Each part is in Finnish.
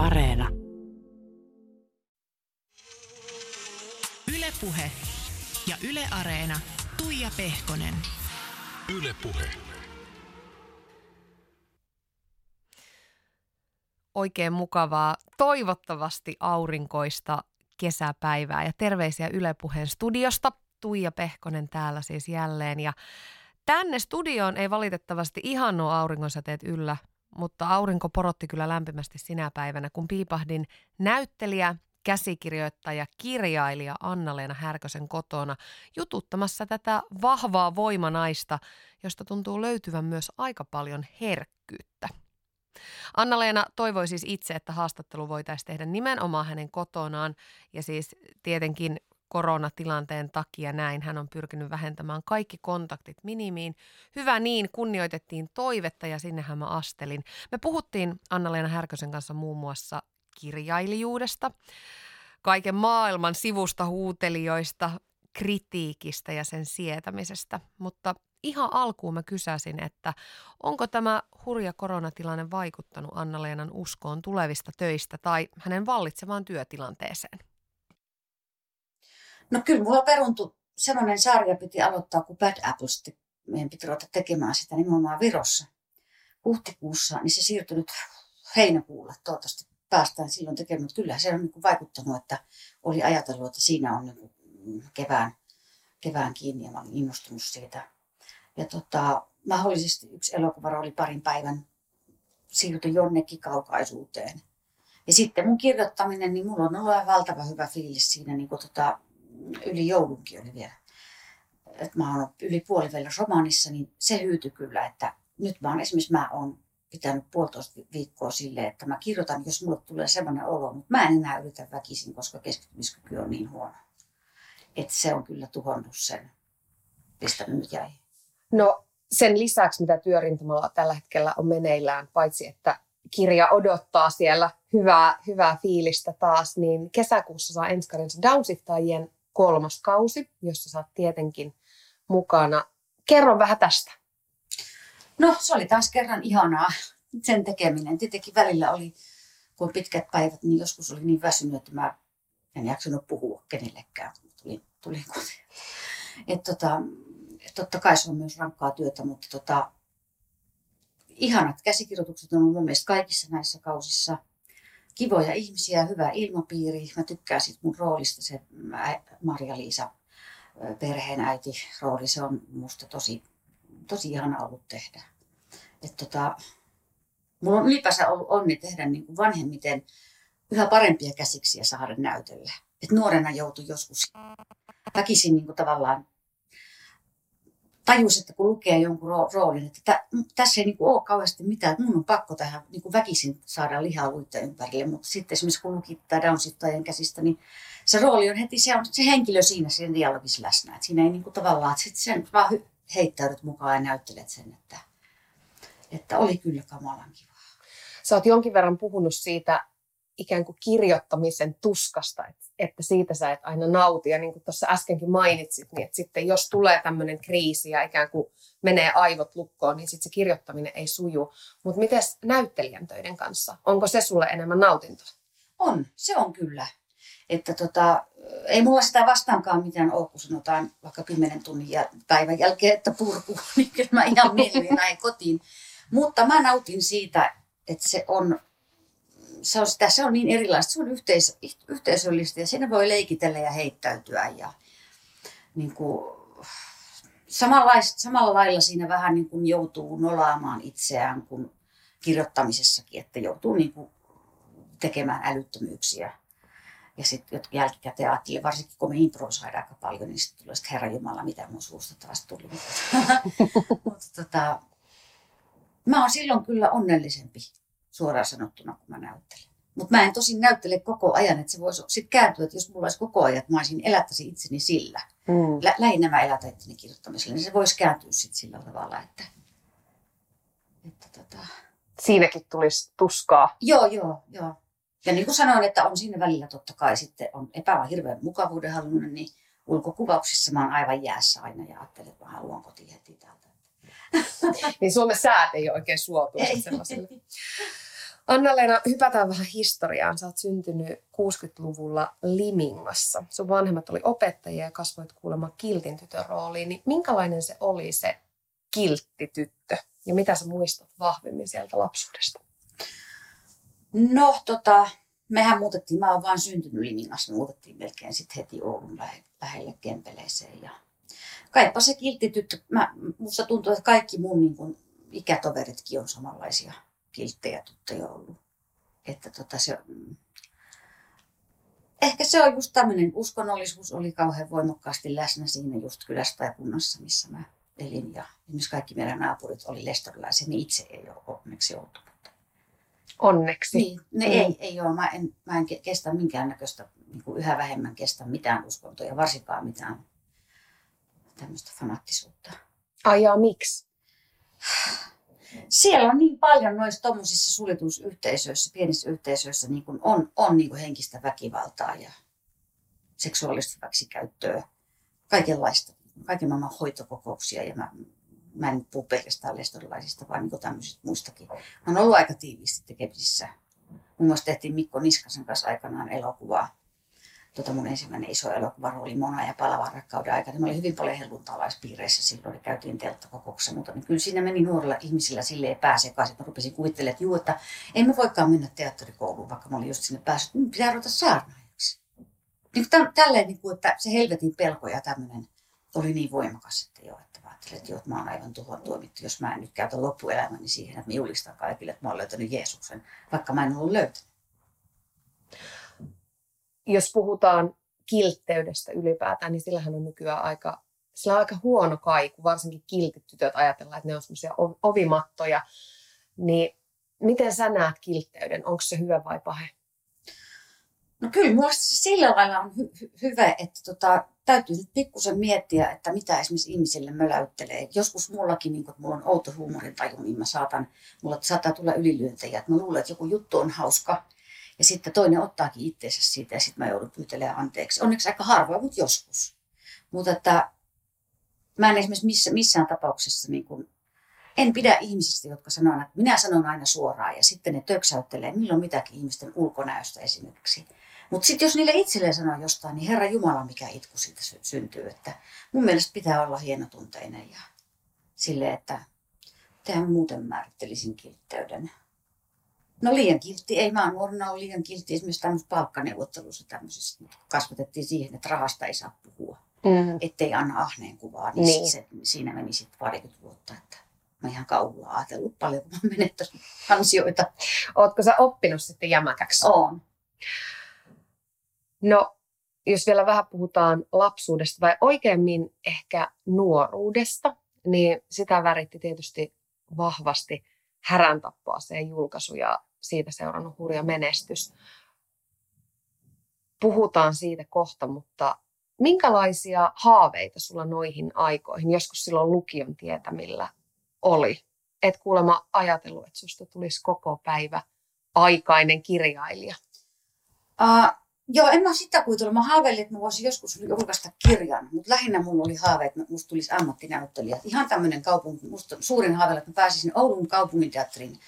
Areena. Ylepuhe ja Yle Areena. Tuija Pehkonen. Ylepuhe. Oikein mukavaa, toivottavasti aurinkoista kesäpäivää ja terveisiä Ylepuheen studiosta. Tuija Pehkonen täällä siis jälleen ja tänne studioon ei valitettavasti ihan ole auringonsäteet yllä, mutta aurinko porotti kyllä lämpimästi sinä päivänä, kun piipahdin näyttelijä, käsikirjoittaja, kirjailija Anna-Leena Härkösen kotona jututtamassa tätä vahvaa voimanaista, josta tuntuu löytyvän myös aika paljon herkkyyttä. Anna-Leena toivoi siis itse, että haastattelu voitaisiin tehdä nimenomaan hänen kotonaan ja siis tietenkin koronatilanteen takia näin hän on pyrkinyt vähentämään kaikki kontaktit minimiin. Hyvä niin, kunnioitettiin toivetta ja sinnehän mä astelin. Me puhuttiin Anna-Leena Härkösen kanssa muun muassa kirjailijuudesta, kaiken maailman sivusta huutelijoista, kritiikistä ja sen sietämisestä. Mutta ihan alkuun mä kysäsin, että onko tämä hurja koronatilanne vaikuttanut Anna-Leenan uskoon tulevista töistä tai hänen vallitsevaan työtilanteeseen? No kyllä mulla peruntui sellainen sarja piti aloittaa kuin Bad Apples. Meidän piti ruveta tekemään sitä nimenomaan Virossa huhtikuussa, niin se siirtyi nyt heinäkuulle. Toivottavasti päästään silloin tekemään. Mutta kyllä se on niin kuin vaikuttanut, että oli ajatellut, että siinä on niin kuin kevään, kevään kiinni ja mä olin innostunut siitä. Ja tota, mahdollisesti yksi elokuva oli parin päivän siirtyi jonnekin kaukaisuuteen. Ja sitten mun kirjoittaminen, niin mulla on ollut valtava hyvä fiilis siinä niin kuin tota, yli joulunkin oli vielä. Että mä oon yli puolivälillä romaanissa, niin se hyytyi kyllä, että nyt mä oon esimerkiksi mä oon pitänyt puolitoista viikkoa silleen, että mä kirjoitan, jos mulle tulee sellainen olo, mutta mä en enää yritä väkisin, koska keskittymiskyky on niin huono. Että se on kyllä tuhonnut sen, mistä nyt jäi. No sen lisäksi, mitä työrintamalla tällä hetkellä on meneillään, paitsi että kirja odottaa siellä hyvää, hyvää fiilistä taas, niin kesäkuussa saa enskarinsa Downsiftajien kolmas kausi, jossa saat tietenkin mukana. Kerro vähän tästä. No se oli taas kerran ihanaa sen tekeminen. Tietenkin välillä oli, kun pitkät päivät, niin joskus oli niin väsynyt, että mä en jaksanut puhua kenellekään. Tuli, tuli et tota, totta kai se on myös rankkaa työtä, mutta tota, ihanat käsikirjoitukset on mun mielestä kaikissa näissä kausissa. Kivoja ihmisiä, hyvä ilmapiiri. Mä tykkään sit mun roolista se Marja-Liisa perheenäiti rooli. Se on musta tosi, tosi ihana ollut tehdä. Et tota, mulla on ylipäänsä ollut onni tehdä niin kuin vanhemmiten yhä parempia käsiksiä saada näytellä. Et nuorena joutui joskus väkisin niin kuin tavallaan tajus, että kun lukee jonkun roolin, että tä, tässä ei niin kuin ole kauheasti mitään, että mun on pakko tähän niin kuin väkisin saada lihaa luita ympärille. Mutta sitten esimerkiksi kun luki tämä Downsittajien käsistä, niin se rooli on heti, se on se henkilö siinä siinä dialogissa läsnä. Että siinä ei niin kuin tavallaan, että sitten sen vaan heittäydyt mukaan ja näyttelet sen, että, että oli kyllä kamalan kiva. Sä oot jonkin verran puhunut siitä ikään kuin kirjoittamisen tuskasta, että, että siitä sä et aina nauti. Ja niin kuin tuossa äskenkin mainitsit, niin että sitten jos tulee tämmöinen kriisi ja ikään kuin menee aivot lukkoon, niin sitten se kirjoittaminen ei suju. Mutta miten näyttelijän töiden kanssa? Onko se sulle enemmän nautintoa? On, se on kyllä. Että tota, ei mulla sitä vastaankaan mitään ole, kun sanotaan vaikka kymmenen tunnin päivän jälkeen, että purku, niin kyllä mä ihan mieluummin näin kotiin. Mutta mä nautin siitä, että se on se on, se on niin erilaista, se on yhteis, yhteisöllistä ja siinä voi leikitellä ja heittäytyä ja niin kuin, samalla lailla siinä vähän niin kuin joutuu nolaamaan itseään kuin kirjoittamisessakin, että joutuu niin kuin tekemään älyttömyyksiä. Ja sitten jälkikäteen ajattelin, varsinkin kun me improvisoidaan aika paljon, niin sitten tulee sitten Herra Jumala, mitä mun suusta taas tuli. Mutta tota, mä oon silloin kyllä onnellisempi suoraan sanottuna, kun mä näyttelen. Mutta mä en tosin näyttele koko ajan, että se voisi sitten kääntyä, että jos mulla olisi koko ajan, että mä olisin elättäisi itseni sillä. Mm. Lä- lähinnä mä elätän itseni kirjoittamisella, niin se voisi kääntyä sitten sillä tavalla, että, että tota... Siinäkin tulisi tuskaa. Joo, joo, joo. Ja niin kuin sanoin, että on siinä välillä totta kai sitten on epävä hirveän mukavuuden halunnut, niin ulkokuvauksissa mä oon aivan jäässä aina ja ajattelen, että mä haluan kotiin heti täältä. niin Suomen säät ei ole oikein suotu sellaiselle. Anna-Leena, hypätään vähän historiaan. Sä oot syntynyt 60-luvulla Limingossa. Sun vanhemmat oli opettajia ja kasvoit kuulemma kiltin tytön rooliin. Niin minkälainen se oli se kilttityttö? Ja mitä sä muistat vahvemmin sieltä lapsuudesta? No tota, mehän muutettiin, mä oon vaan syntynyt Limingassa, muutettiin melkein sitten heti Oulun lähe, lähelle Kempeleeseen. Ja kaipa se kilttityttö, mä, musta tuntuu, että kaikki mun niin kun, ikätoveritkin on samanlaisia kilttejä tyttöjä ollut. Että tota, se, mm, ehkä se on just tämmöinen, uskonnollisuus oli kauhean voimakkaasti läsnä siinä just kylässä tai kunnassa, missä mä elin. Ja esimerkiksi kaikki meidän naapurit oli lestorilaisia, niin itse ei ole onneksi oltu. Onneksi. Niin, ne mm. ei, ei ole. Mä en, mä en kestä minkäännäköistä, niin kuin yhä vähemmän kestä mitään uskontoja, varsinkaan mitään tämmöistä fanattisuutta. Ai jaa, miksi? Siellä on niin paljon noissa tuommoisissa suljetuissa yhteisöissä, pienissä yhteisöissä niin kuin on, on niin kuin henkistä väkivaltaa ja seksuaalista väksikäyttöä, kaikenlaista, kaiken maailman hoitokokouksia ja mä mä en puhu pelkästään lestorilaisista, vaan niin tämmöisistä muistakin. Mä oon ollut aika tiiviisti tekemisissä. Muun muassa tehtiin Mikko Niskasen kanssa aikanaan elokuvaa. Tota mun ensimmäinen iso elokuva oli Mona ja Palavan rakkauden aikana. Mä olin hyvin paljon helluntalaispiireissä silloin, ja käytiin telttakokouksessa, mutta niin kyllä siinä meni nuorilla ihmisillä silleen pääsekaisin. Mä rupesin kuvittelemaan, että juu, että en mä voikaan mennä teatterikouluun, vaikka mä olin just sinne päässyt. Mun pitää ruveta saarnaajaksi. Niin tälleen, niin kuin, että se helvetin pelko ja tämmöinen oli niin voimakas, että joo, että ajattelin, että, joo, että mä oon aivan tuhoon tuomittu, jos mä en nyt käytä loppuelämäni siihen, että mä julistan kaikille, että mä oon löytänyt Jeesuksen, vaikka mä en ollut löytänyt. Jos puhutaan kiltteydestä ylipäätään, niin sillähän on nykyään aika, sillä on aika huono kaiku, varsinkin kiltit tytöt ajatellaan, että ne on semmoisia ovimattoja. Niin miten sä näet kiltteyden? Onko se hyvä vai pahe? No kyllä minusta sillä lailla on hy- hy- hyvä, että tota, täytyy nyt pikkusen miettiä, että mitä esimerkiksi ihmisille möläyttelee. Joskus mullakin, niin kun mulla on outo huumorintaju, niin mä saatan, mulla saattaa tulla ylilyöntejä, että mä luulen, että joku juttu on hauska. Ja sitten toinen ottaakin itseensä siitä ja sitten mä joudun pyytelemään anteeksi. Onneksi aika harvoin, mutta joskus. Mutta että mä en esimerkiksi missä, missään tapauksessa niin kun, en pidä ihmisistä, jotka sanoo, että minä sanon aina suoraan ja sitten ne töksäyttelee milloin mitäkin ihmisten ulkonäöstä esimerkiksi. Mutta sitten jos niille itselleen sanoo jostain, niin Herra Jumala, mikä itku siitä sy- syntyy. Että mun mielestä pitää olla hienotunteinen ja sille, että tehän muuten määrittelisin kiltteyden. No liian kiltti, ei mä oon nuorena ollut liian kiltti esimerkiksi tämmöisessä palkkaneuvottelussa tämmöisessä. Kasvatettiin siihen, että rahasta ei saa puhua, mm. ettei anna ahneen kuvaa, niin, niin. Se, siinä meni sitten parikymmentä vuotta, että mä ihan kauhulla ajatellut paljon, kun mä menettäisin ansioita. Ootko sä oppinut sitten jämäkäksi? Oon. No, jos vielä vähän puhutaan lapsuudesta vai oikeammin ehkä nuoruudesta, niin sitä väritti tietysti vahvasti härän se julkaisu ja siitä seurannut hurja menestys. Puhutaan siitä kohta, mutta minkälaisia haaveita sulla noihin aikoihin, joskus silloin lukion tietämillä oli? Et kuulemma ajatellut, että susta tulisi koko päivä aikainen kirjailija. Uh, Joo, en mä sitä kuvitellut. Mä haaveilin, että mä voisin joskus julkaista kirjan, mutta lähinnä mulla oli haave, että musta tulisi ammattinäyttelijä. Ihan tämmöinen kaupunki, musta suurin haave, että mä pääsisin Oulun kaupunginteatterin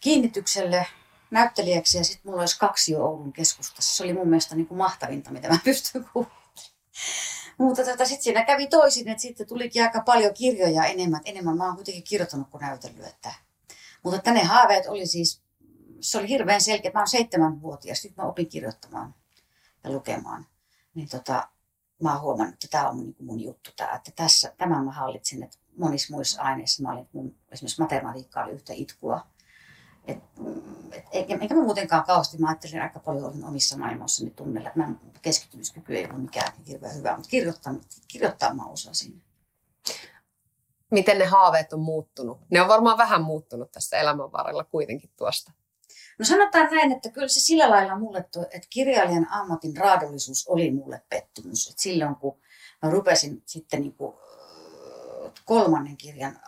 kiinnitykselle näyttelijäksi ja sitten mulla olisi kaksi jo Oulun keskustassa. Se oli mun mielestä niin kuin mahtavinta, mitä mä pystyn. Mutta tota, sitten siinä kävi toisin, että sitten tulikin aika paljon kirjoja enemmän. Enemmän mä oon kuitenkin kirjoittanut kuin näytellyt. Että... Mutta että ne haaveet oli siis, se oli hirveän selkeä. Mä oon seitsemänvuotias, sitten mä opin kirjoittamaan ja lukemaan, niin tota, mä oon huomannut, että tämä on niin mun juttu. Tää, että tässä, tämän mä hallitsin, että monissa muissa aineissa mä olin, mun, esimerkiksi matematiikka oli yhtä itkua. Et, et, eikä, eikä mä muutenkaan kauheasti, mä ajattelin aika paljon olin omissa maailmoissani tunnella, että mä keskittymiskyky ei ole mikään hirveän hyvä, mutta kirjoittaa, kirjoittaa mä osasin. Miten ne haaveet on muuttunut? Ne on varmaan vähän muuttunut tässä elämän varrella kuitenkin tuosta. No sanotaan näin, että kyllä se sillä lailla mulle, tuo, että kirjailijan ammatin raadollisuus oli mulle pettymys. Että silloin kun mä rupesin sitten niin kuin kolmannen kirjan,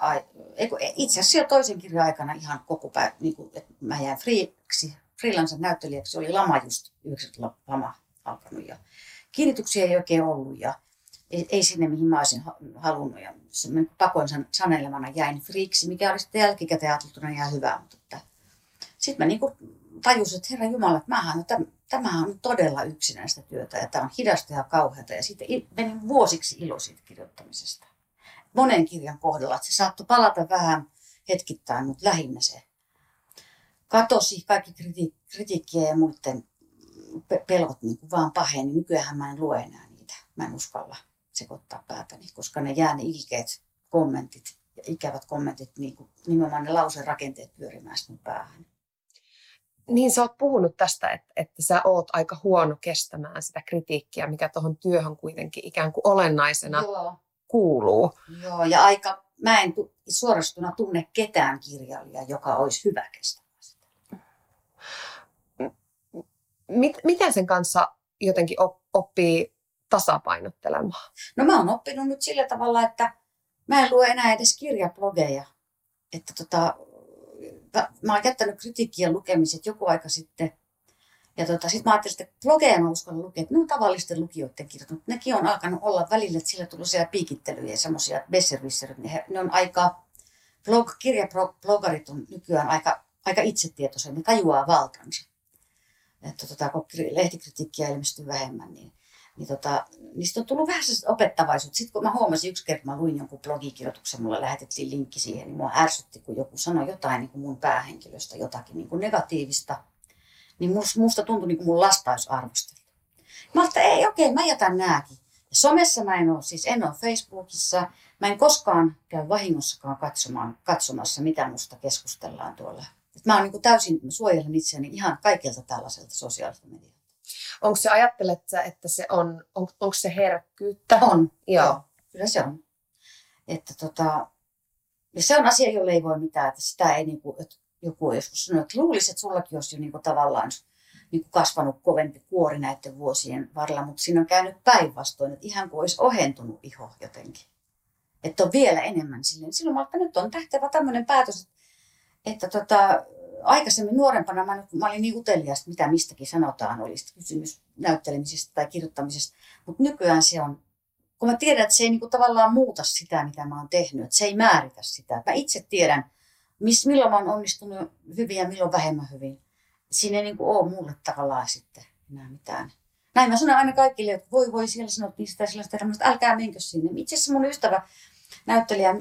itse asiassa jo toisen kirjan aikana ihan koko päivä, niin kuin, että mä jäin freeksi, freelancer näyttelijäksi, oli lama just 90 lama alkanut ja kiinnityksiä ei oikein ollut ja ei, ei sinne mihin mä olisin halunnut ja pakoin sanelemana jäin friiksi, mikä oli sitten jälkikäteen ajateltuna ihan hyvä, mutta että sitten mä niin kuin tajusin, että Herra Jumala, että mähän, tämähän on todella yksinäistä työtä ja tämä on hidasta ja kauheata. Ja sitten menin vuosiksi ilo siitä kirjoittamisesta. Monen kirjan kohdalla, että se saattoi palata vähän hetkittäin, mutta lähinnä se katosi kaikki kriti- kritiikkiä ja muiden pelot niin kuin vaan paheni. Nykyään mä en lue enää niitä. Mä en uskalla sekoittaa päätäni, koska ne jää ne ilkeät kommentit ja ikävät kommentit, niin kuin nimenomaan ne lauserakenteet pyörimään mun päähän. Niin sä oot puhunut tästä, että, että sä oot aika huono kestämään sitä kritiikkiä, mikä tuohon työhön kuitenkin ikään kuin olennaisena Joo. Kuuluu. Joo, ja aika, mä en suorastuna tunne ketään kirjailijaa, joka olisi hyvä kestämään sitä. Mit, miten sen kanssa jotenkin oppii tasapainottelemaan? No mä oon oppinut nyt sillä tavalla, että mä en lue enää edes kirjablogeja. Että tota, mä oon jättänyt kritiikkien lukemiset joku aika sitten. Ja tota, sitten mä ajattelin, että blogeja mä uskallan lukea, että ne on tavallisten lukijoiden mutta nekin on alkanut olla välillä, että sillä tullut siellä piikittelyjä ja semmoisia besserwisserit, ne, ne on aika, blog, kirjablogarit on nykyään aika, aika itsetietoisia, ne tajuaa valtansa. Että tota, kun lehtikritiikkiä ilmestyy vähemmän, niin niin tota, niistä on tullut vähän opettavaisuutta. Sitten kun mä huomasin yksi kerta, mä luin jonkun blogikirjoituksen, mulle lähetettiin linkki siihen, niin mua ärsytti, kun joku sanoi jotain niin kuin mun päähenkilöstä, jotakin niin kuin negatiivista. Niin musta tuntui niin kuin mun lastausarvostelu. Mä että ei, okei, mä jätän nääkin. Ja somessa mä en ole, siis en ole Facebookissa. Mä en koskaan käy vahingossakaan katsomaan, katsomassa, mitä musta keskustellaan tuolla. Et mä oon niin kuin täysin, mä suojelen itseäni ihan kaikilta tällaiselta sosiaalista medialta. Onko se, ajattelet sä, että se on, on onko se herkkyyttä? On, joo. joo. Kyllä se on. Että tota, ja se on asia, jolle ei voi mitään, että sitä ei niinku, että joku on joskus sanonut, että luulisi, että sullakin olisi jo niinku tavallaan niinku kasvanut kovempi kuori näiden vuosien varrella, mutta siinä on käynyt päinvastoin, että ihan kuin olisi ohentunut iho jotenkin. Että on vielä enemmän silleen. Silloin mä että nyt on tähtevä tämmöinen päätös, että tota, aikaisemmin nuorempana mä, mä olin niin utelias, mitä mistäkin sanotaan, oli kysymys näyttelemisestä tai kirjoittamisesta. Mutta nykyään se on, kun mä tiedän, että se ei niinku tavallaan muuta sitä, mitä mä oon tehnyt, että se ei määritä sitä. Mä itse tiedän, miss, milloin mä oon onnistunut hyvin ja milloin vähemmän hyvin. Siinä ei niinku ole mulle tavallaan sitten enää mitään. Näin mä sanon aina kaikille, että voi voi siellä sanoa niistä sellaista, että älkää menkö sinne. Itse asiassa mun ystävä, näyttelijä,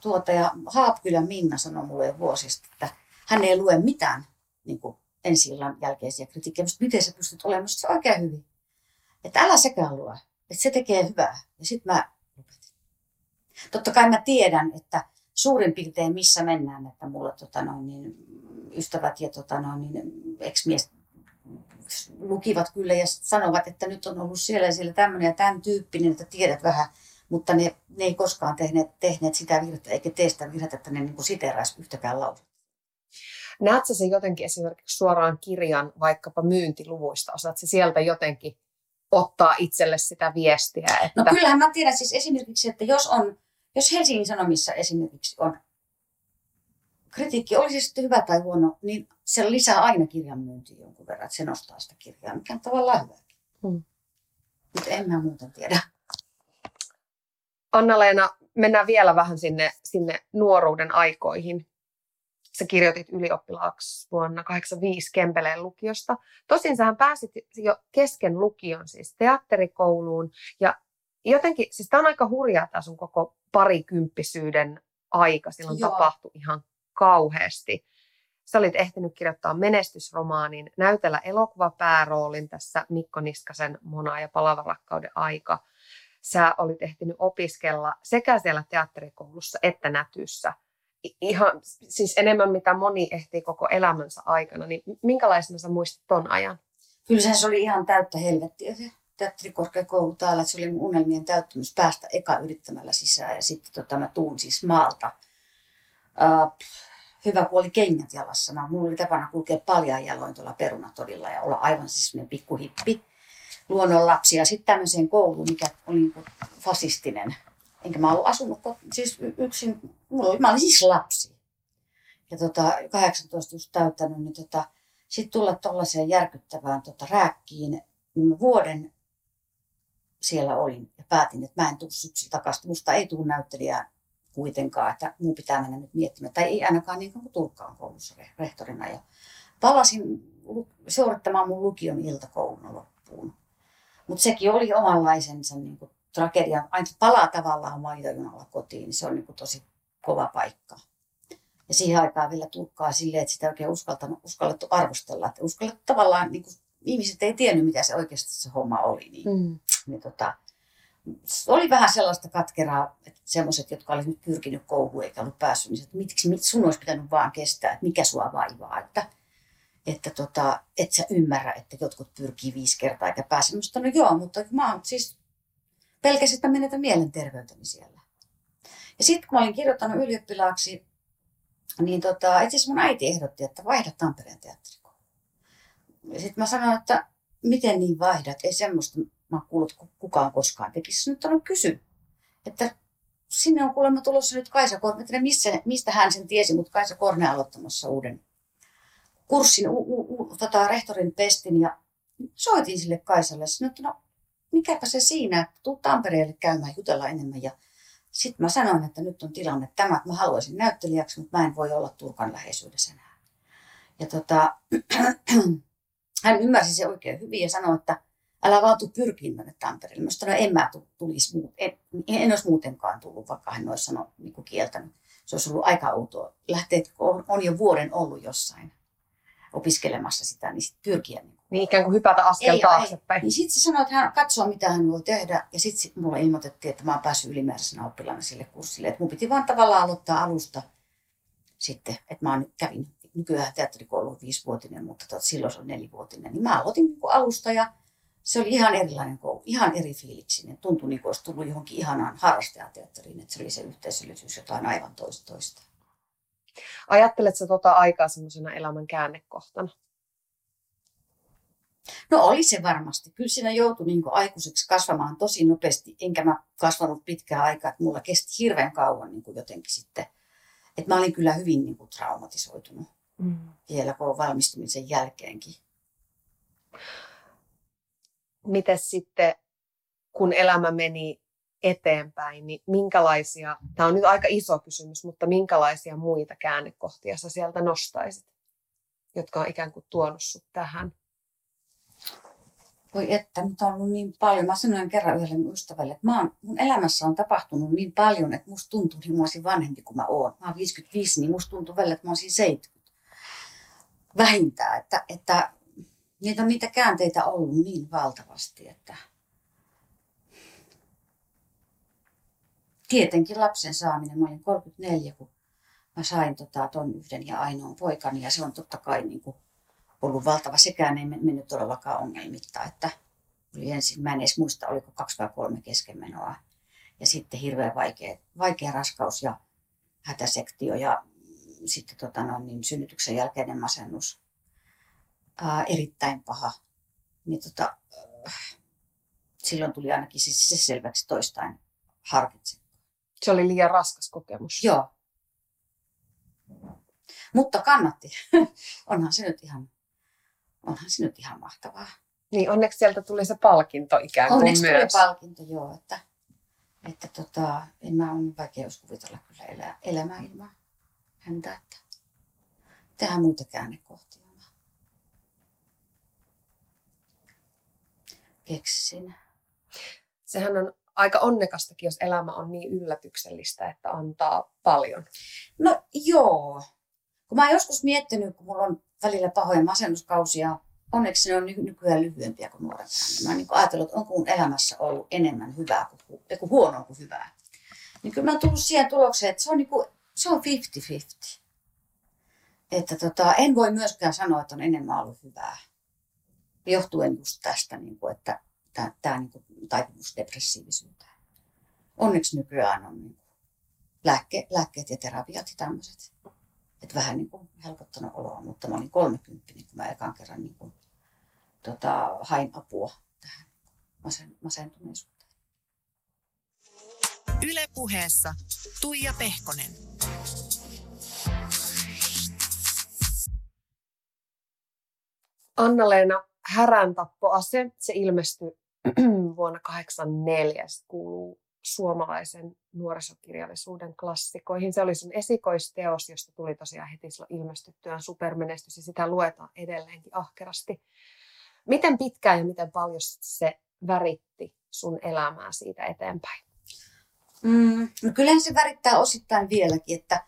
tuottaja Haapkylän Minna sanoi mulle jo vuosista, että hän ei lue mitään niin kuin ensi illan jälkeisiä kritiikkejä, mutta miten sä pystyt olemaan, se oikein hyvin. Että älä sekään lue, että se tekee hyvää. Ja sitten mä lopetin. Totta kai mä tiedän, että suurin piirtein missä mennään, että mulla tota noin, niin, ystävät ja tota noin, niin, ex-mies lukivat kyllä ja sanovat, että nyt on ollut siellä ja siellä tämmöinen ja tämän tyyppinen, että tiedät vähän, mutta ne, ne ei koskaan tehneet, tehneet sitä virhettä eikä tee sitä virhettä, että ne niin siteraisi yhtäkään lausetta. Näet sä sen jotenkin esimerkiksi suoraan kirjan vaikkapa myyntiluvuista? Osaat se sieltä jotenkin ottaa itselle sitä viestiä? No että... No kyllähän mä tiedän siis esimerkiksi, että jos on, jos Helsingin Sanomissa esimerkiksi on kritiikki, olisi sitten hyvä tai huono, niin se lisää aina kirjan myyntiä jonkun verran, että se nostaa sitä kirjaa, mikä on tavallaan hyvä. Hmm. Mutta en mä muuten tiedä. Anna-Leena, mennään vielä vähän sinne, sinne nuoruuden aikoihin sä kirjoitit ylioppilaaksi vuonna 85 Kempeleen lukiosta. Tosin sähän pääsit jo kesken lukion siis teatterikouluun ja jotenkin, siis tämä on aika hurjaa tämä sun koko parikymppisyyden aika. Silloin Joo. tapahtui ihan kauheasti. Sä olit ehtinyt kirjoittaa menestysromaanin, näytellä elokuvapääroolin tässä Mikko Niskasen Mona ja Palavarakkauden aika. Sä olit ehtinyt opiskella sekä siellä teatterikoulussa että nätyssä – ihan siis enemmän mitä moni ehtii koko elämänsä aikana, niin minkälaisena sä muistat ton ajan? Kyllä se oli ihan täyttä helvettiä se teatterikorkeakoulu täällä, että se oli mun unelmien täyttymys päästä eka yrittämällä sisään ja sitten tota, mä tuun siis maalta. Uh, hyvä, kun oli kengät jalassa. Mä, mulla oli tapana kulkea paljon jaloin tuolla perunatodilla ja olla aivan siis semmoinen pikkuhippi luonnonlapsi. Ja sitten tämmöiseen kouluun, mikä oli niin fasistinen enkä mä ollut asunut siis yksin, mulla oli, mä olin siis lapsi. Ja tota, 18 just täyttänyt, niin tota, sitten tulla tuollaiseen järkyttävään tota, rääkkiin, niin vuoden siellä olin ja päätin, että mä en tule syksyllä takaisin. Musta ei tule näyttelijää kuitenkaan, että mun pitää mennä nyt miettimään. Tai ei ainakaan niin kuin Turkka on koulussa rehtorina. Ja palasin suorittamaan mun lukion iltakoulun loppuun. Mutta sekin oli omanlaisensa niin kuin tragedia. Aina palaa tavallaan maitojunalla kotiin, niin se on niin kuin tosi kova paikka. Ja siihen aikaan vielä Turkkaa silleen, että sitä oikein uskallettu arvostella. Että uskallettu tavallaan, niin kuin, ihmiset ei tiennyt, mitä se oikeasti se homma oli. Niin, mm. Niin tota, oli vähän sellaista katkeraa, että semmoiset, jotka olivat nyt pyrkinyt kouluun eikä ollut päässyt, niin että miksi sun olisi pitänyt vaan kestää, että mikä sua vaivaa, että, että tota, et sä ymmärrä, että jotkut pyrkii viisi kertaa eikä pääse. Musta, no joo, mutta mä oon siis pelkäsin, että menetä mielenterveyteni siellä. Ja sitten kun mä olin kirjoittanut ylioppilaaksi, niin tota, itse asiassa mun äiti ehdotti, että vaihda Tampereen teatterikouluun. Ja sitten mä sanoin, että miten niin vaihdat, ei semmoista mä kuullut kukaan koskaan tekisi. Nyt on kysy, että sinne on kuulemma tulossa nyt Kaisa Korne. En missä, mistä hän sen tiesi, mutta Kaisa Korne aloittamassa uuden kurssin, u, u, u, tota, rehtorin pestin ja soitin sille Kaisalle. Sanoin, että no mikäpä se siinä, että tuu Tampereelle käymään, jutella enemmän. Ja sitten mä sanoin, että nyt on tilanne tämä, että mä haluaisin näyttelijäksi, mutta mä en voi olla Turkan läheisyydessä enää. Ja tota, hän ymmärsi se oikein hyvin ja sanoi, että älä vaan tuu pyrkiin tänne Tampereelle. Mä sanoin, en mä tulisi, en, en olisi muutenkaan tullut, vaikka hän olisi sanonut, niin kuin kieltänyt. Se olisi ollut aika outoa. Lähtee, on, on jo vuoden ollut jossain opiskelemassa sitä, niin sitten pyrkiä. Niin, niin ikään kuin hypätä askel ei, taaksepäin. Ei. Niin sitten se sanoi, että hän katsoo, mitä hän voi tehdä. Ja sitten sit mulle ilmoitettiin, että mä oon päässyt ylimääräisenä oppilaana sille kurssille. Että mun piti vaan tavallaan aloittaa alusta sitten. Että mä kävin nykyään teatterikoulu viisivuotinen, mutta tot, silloin se on nelivuotinen. Niin mä aloitin niin alusta ja se oli ihan erilainen koulu, ihan eri fiiliksinen. Tuntui niin kuin olisi tullut johonkin ihanaan harrastajateatteriin, että se oli se yhteisöllisyys jotain aivan toista toista. Ajatteletko tota aikaa semmoisena elämän käännekohtana? No oli se varmasti. Kyllä siinä joutui niin aikuiseksi kasvamaan tosi nopeasti, enkä mä kasvanut pitkään aikaa, että mulla kesti hirveän kauan niin kuin jotenkin sitten. Että mä olin kyllä hyvin niin kuin traumatisoitunut mm. vielä kun valmistumisen jälkeenkin miten sitten, kun elämä meni eteenpäin, niin minkälaisia, tämä on nyt aika iso kysymys, mutta minkälaisia muita käännekohtia sä sieltä nostaisit, jotka on ikään kuin tuonut sut tähän? Voi että, nyt on ollut niin paljon. Mä sanoin kerran yhdelle mun ystävälle, että mä oon, mun elämässä on tapahtunut niin paljon, että musta tuntuu, että mä olisin vanhempi kuin mä oon. Mä oon 55, niin musta tuntuu välillä, että mä olisin 70. Vähintään, että, että niitä on niitä käänteitä ollut niin valtavasti, että tietenkin lapsen saaminen, mä olin 34, kun mä sain tota, ton yhden ja ainoan poikani ja se on totta kai niin kuin ollut valtava. Sekään ei mennyt todellakaan ongelmitta, että oli ensin, mä en edes muista, oliko kaksi vai kolme keskenmenoa. Ja sitten hirveän vaikea, vaikea raskaus ja hätäsektio ja sitten tota, no, niin synnytyksen jälkeinen masennus ää, erittäin paha, niin tota, äh, silloin tuli ainakin siis se selväksi toistain harkitse. Se oli liian raskas kokemus. Joo. Mutta kannatti. onhan se nyt ihan, onhan se nyt ihan mahtavaa. Niin, onneksi sieltä tuli se palkinto ikään kuin onneksi myös. Onneksi tuli palkinto, joo. Että, että tota, en mä ole vaikea kuvitella kyllä elää, elämää ilman häntä. Että tehdään muita käännekohtia. Keksin. Sehän on aika onnekastakin, jos elämä on niin yllätyksellistä, että antaa paljon. No joo. Kun mä oon joskus miettinyt, kun mulla on välillä pahoja masennuskausia, onneksi ne on nykyään lyhyempiä kuin nuorempana. Niin mä oon niin ajatellut, että onko mun elämässä ollut enemmän hyvää kuin, kuin huonoa kuin hyvää. Niin kyllä mä oon tullut siihen tulokseen, että se on, niin kuin, se on 50-50. Että tota, en voi myöskään sanoa, että on enemmän ollut hyvää johtuen just tästä, niin kuin, että tämä niin kuin, taipumus depressiivisyyteen. Onneksi nykyään on niin kuin, lääkke, lääkkeet ja terapiat ja tämmöiset. Että vähän niin kuin, helpottanut oloa, mutta mä olin 30, kun mä ekan kerran niin kuin, tota, hain apua tähän masen, masentuneisuuteen. Yle puheessa Tuija Pehkonen. Anna-Leena, Härän tappoase, se ilmestyi vuonna 1984. Se kuuluu suomalaisen nuorisokirjallisuuden klassikoihin. Se oli sun esikoisteos, josta tuli tosiaan heti ilmestyttyään supermenestys ja sitä luetaan edelleenkin ahkerasti. Miten pitkään ja miten paljon se väritti sun elämää siitä eteenpäin? Mm, no kyllähän se värittää osittain vieläkin, että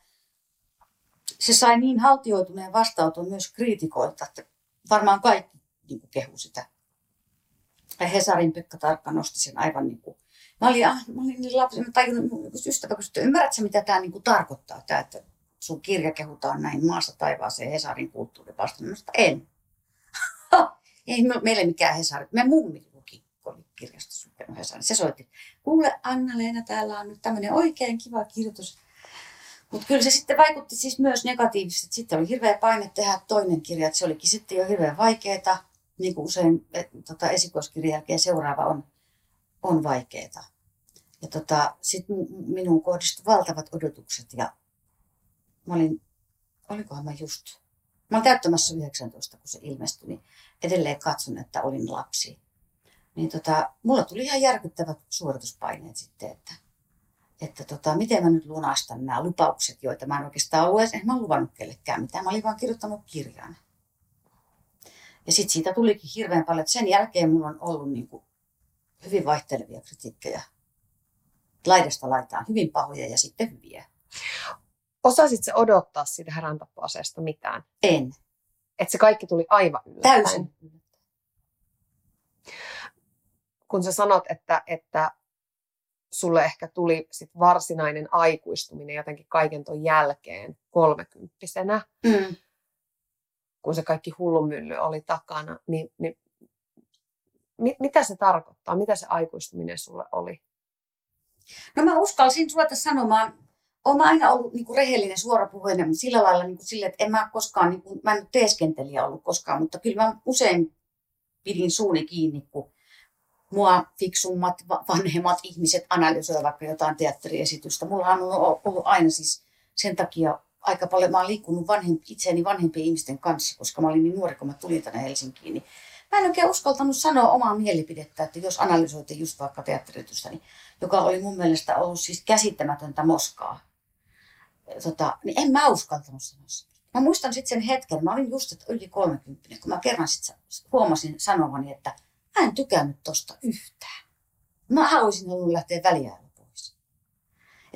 se sai niin haltioituneen vastautun myös kriitikoilta, että varmaan kaikki niin kuin kehu sitä. Ja Hesarin Pekka Tarkka nosti sen aivan niin kuin, mä olin, ah, mä olin niin lapsi, mä tajunnut, mun ystävä kysyi, ymmärrätkö mitä tämä niin kuin tarkoittaa, tämä, että sun kirja kehutaan näin maassa taivaaseen Hesarin kulttuuripalsta. en. Ei meille mikään Hesari. Me mummi luki kirjastossa Hesari. Se soitti, kuule Anna-Leena, täällä on nyt tämmöinen oikein kiva kirjoitus. Mutta kyllä se sitten vaikutti siis myös negatiivisesti. Sitten oli hirveä paine tehdä toinen kirja, että se olikin sitten jo hirveän vaikeaa. Niin kuin usein tota, esikoiskirjan jälkeen seuraava on, on vaikeaa. Ja tota, sitten minuun kohdistui valtavat odotukset ja mä olin, olikohan mä just, mä olin täyttämässä 19, kun se ilmestyi, niin edelleen katson, että olin lapsi. Niin tota, mulla tuli ihan järkyttävät suorituspaineet sitten, että että tota, miten mä nyt lunastan nämä lupaukset, joita mä en oikeastaan ollut edes, en mä luvannut kellekään mitään. Mä olin vaan kirjoittanut kirjan. Ja sitten siitä tulikin hirveän paljon, että sen jälkeen mulla on ollut niin kuin hyvin vaihtelevia kritiikkejä. Laidasta laitaan hyvin pahoja ja sitten hyviä. Osasit se odottaa siitä häräntapoaseesta mitään? En. Että se kaikki tuli aivan yllättäen? Täysin Kun sä sanot, että, että sulle ehkä tuli sit varsinainen aikuistuminen jotenkin kaiken ton jälkeen kolmekymppisenä, mm. Kun se kaikki hullumylly oli takana, niin, niin mit, mitä se tarkoittaa? Mitä se aikuistuminen sulle oli? No mä uskalsin ruveta sanomaan, olen aina ollut niin kuin rehellinen suorapuheinen, mutta sillä lailla niin kuin sille, että en mä koskaan, niin kuin, mä en teeskentelijä ollut koskaan, mutta kyllä mä usein pidin suuni kiinni, kun mua fiksummat, vanhemmat ihmiset analysoivat vaikka jotain teatteriesitystä. Mulla on ollut aina siis sen takia aika paljon, mä oon liikkunut vanhempi, itseäni vanhempien ihmisten kanssa, koska mä olin niin nuori, kun mä tulin tänne Helsinkiin. Niin mä en oikein uskaltanut sanoa omaa mielipidettä, että jos analysoitte just vaikka teatteritystä, niin, joka oli mun mielestä ollut siis käsittämätöntä moskaa, tota, niin en mä uskaltanut sanoa sitä. Mä muistan sitten sen hetken, mä olin just että yli 30, kun mä kerran sitten huomasin sanovani, että Mä en tykännyt tosta yhtään. Mä haluaisin ollut lähteä pois.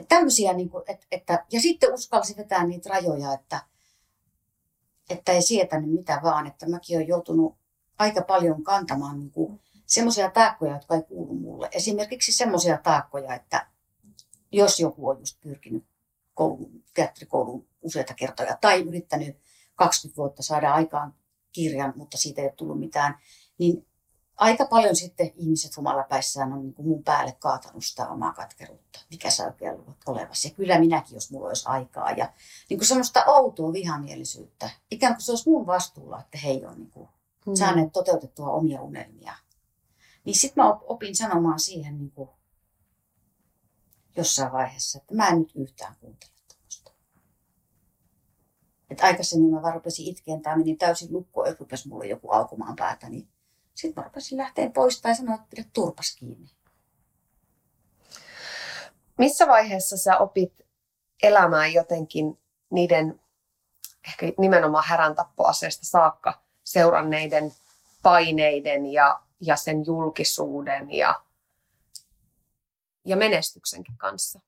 Tämmöisiä, niin kuin, että, että, ja sitten uskalsi vetää niitä rajoja, että, että ei sietänyt mitä vaan. Että mäkin olen joutunut aika paljon kantamaan niin semmoisia taakkoja, jotka ei kuulu mulle. Esimerkiksi semmoisia taakkoja, että jos joku on just pyrkinyt koulun, teatterikouluun useita kertoja tai yrittänyt 20 vuotta saada aikaan kirjan, mutta siitä ei ole tullut mitään, niin aika paljon sitten ihmiset humalapäissään on niin kuin mun päälle kaatanut sitä omaa katkeruutta, mikä sä oikein luot olevasi. Ja kyllä minäkin, jos mulla olisi aikaa. Ja niin kuin semmoista outoa vihamielisyyttä. Ikään kuin se olisi mun vastuulla, että he ei ole niin kuin mm. saaneet toteutettua omia unelmia. Niin sitten mä opin sanomaan siihen niin kuin jossain vaiheessa, että mä en nyt yhtään kuuntele tämmöistä. Että aikaisemmin mä vaan rupesin itkeen, tämä meni täysin lukkoon, että rupesi mulle joku aukumaan päätä, niin sitten mä rupesin lähteä pois tai sanoa, että pidä turpas kiinni. Missä vaiheessa sä opit elämään jotenkin niiden ehkä nimenomaan häräntappoaseesta saakka seuranneiden paineiden ja, ja sen julkisuuden ja, ja menestyksenkin kanssa?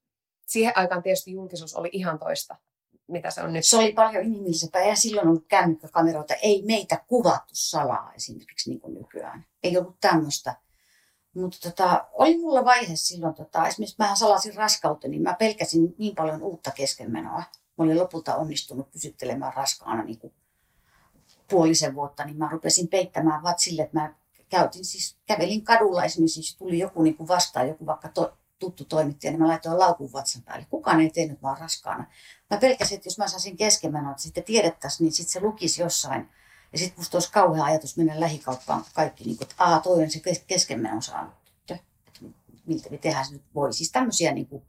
Siihen aikaan tietysti julkisuus oli ihan toista mitä se on nyt. Se oli paljon inhimillisempää. Ja silloin ollut kännykkäkameroita. Ei meitä kuvattu salaa esimerkiksi niin kuin nykyään. Ei ollut tämmöistä. Mutta tota, oli mulla vaihe silloin, tota, esimerkiksi mä salasin raskautta, niin mä pelkäsin niin paljon uutta keskenmenoa. Mä olin lopulta onnistunut pysyttelemään raskaana niin kuin puolisen vuotta, niin mä rupesin peittämään vaan sille, että mä käytin siis, kävelin kadulla esimerkiksi, jos tuli joku niin kuin vastaan, joku vaikka to, tuttu toimittaja, niin mä laitoin laukun vatsan päälle. Kukaan ei tehnyt vaan raskaana. Mä pelkäsin, että jos mä saisin keskenmenoa, että sitten tiedettäisiin, niin sitten se lukisi jossain. Ja sitten musta olisi kauhea ajatus mennä lähikauppaan kaikki, niin kuin, että aa, toi on se keskenmenon saanut. Että miltä me tehdään se nyt voi. Siis tämmöisiä niin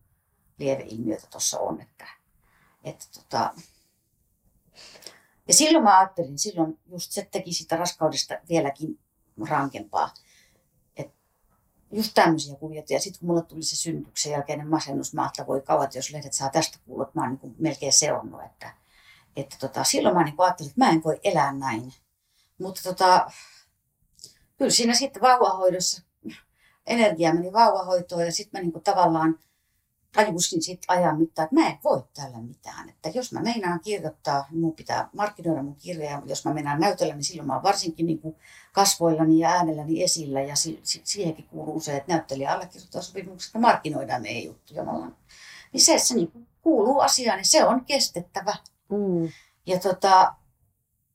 lieveilmiöitä tuossa on. Että, että tota... Ja silloin mä ajattelin, silloin just se teki sitä raskaudesta vieläkin rankempaa just tämmöisiä kuvioita. Ja sitten kun mulle tuli se synnytyksen jälkeinen masennus, mä ajattelin, voi kauan, että jos lehdet saa tästä kuulla, että mä oon niin melkein seonnut. Että, että tota, silloin mä niin ajattelin, että mä en voi elää näin. Mutta tota, kyllä siinä sitten vauvahoidossa energia meni vauvahoitoon ja sitten mä niin tavallaan tajusin sitten ajan mittaan, että mä en voi tällä mitään. Että jos mä meinaan kirjoittaa, niin mun pitää markkinoida mun kirjaa. Jos mä meinaan näytellä, niin silloin mä oon varsinkin niin kuin kasvoillani ja äänelläni esillä. Ja si- si- siihenkin kuuluu se, että näyttelijä allekirjoittaa sopimukset ja markkinoidaan meidän juttuja. Niin se, se niin kuuluu asiaan niin se on kestettävä. Mm. Ja tota,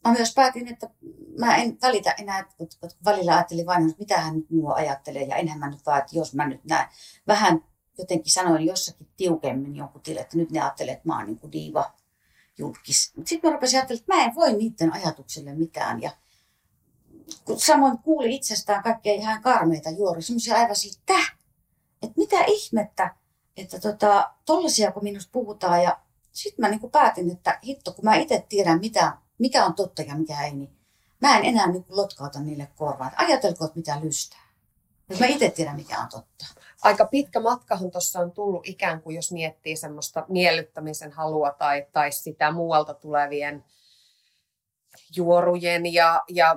mä myös päätin, että mä en välitä enää, kun välillä ajattelin vain, että mitä hän nyt minua ajattelee. Ja enhän mä nyt vaan, että jos mä nyt näen vähän jotenkin sanoin jossakin tiukemmin jonkun tille, että nyt ne ajattelee, että mä oon niin kuin diiva julkis. Sitten mä rupesin ajattelemaan, että mä en voi niiden ajatukselle mitään. Ja samoin kuuli itsestään kaikkea ihan karmeita juori, semmoisia aivan siitä, että mitä ihmettä, että tota, tollasia kun minusta puhutaan. Ja sitten mä niin päätin, että hitto, kun mä itse tiedän, mitä, mikä on totta ja mikä ei, niin mä en enää niin lotkauta niille korvaan. Ajatelkoon, mitä lystää. Mä itse tiedän, mikä on totta aika pitkä matkahan tuossa on tullut ikään kuin, jos miettii semmoista miellyttämisen halua tai, tai sitä muualta tulevien juorujen ja, ja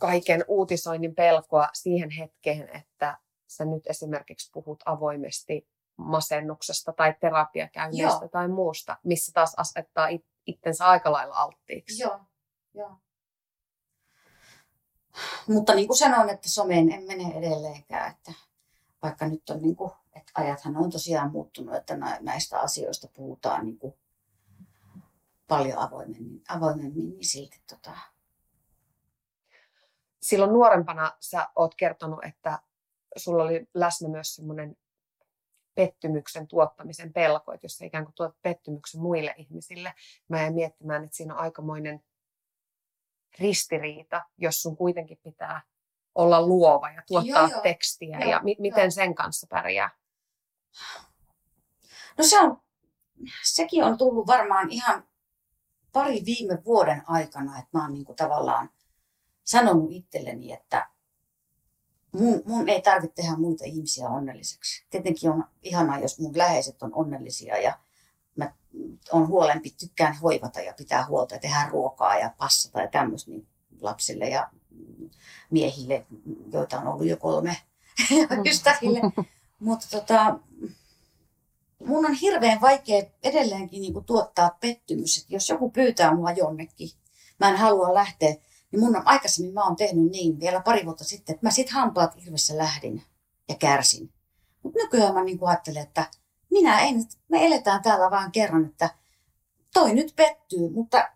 kaiken uutisoinnin pelkoa siihen hetkeen, että sä nyt esimerkiksi puhut avoimesti masennuksesta tai terapiakäynneistä Joo. tai muusta, missä taas asettaa it, itsensä aika lailla alttiiksi. Joo, Joo. Mutta niin kuin sanoin, että someen en mene edelleenkään, että vaikka nyt on, niin kuin, että ajathan on tosiaan muuttunut, että näistä asioista puhutaan niin kuin paljon avoimemmin, avoimemmin niin silti tota... Silloin nuorempana sä oot kertonut, että sulla oli läsnä myös semmoinen pettymyksen tuottamisen pelko, että jos sä ikään kuin tuot pettymyksen muille ihmisille, mä jäin miettimään, että siinä on aikamoinen ristiriita, jos sun kuitenkin pitää olla luova ja tuottaa joo, joo. tekstiä joo, ja mi- miten joo. sen kanssa pärjää? No se on, sekin on tullut varmaan ihan pari viime vuoden aikana, että mä oon niin kuin tavallaan sanonut itselleni, että mun, mun ei tarvitse tehdä muita ihmisiä onnelliseksi. Tietenkin on ihanaa, jos mun läheiset on onnellisia ja mä on huolempi, tykkään hoivata ja pitää huolta ja tehdä ruokaa ja passata ja tämmöistä niin lapsille ja miehille, joita on ollut jo kolme ystäville. Mutta tota, mun on hirveän vaikea edelleenkin niin kuin tuottaa pettymys, että jos joku pyytää mua jonnekin, mä en halua lähteä, niin mun on aikaisemmin mä oon tehnyt niin vielä pari vuotta sitten, että mä sit hampaat hirvessä lähdin ja kärsin. Mutta nykyään mä niin kuin ajattelen, että minä en, me eletään täällä vaan kerran, että toi nyt pettyy, mutta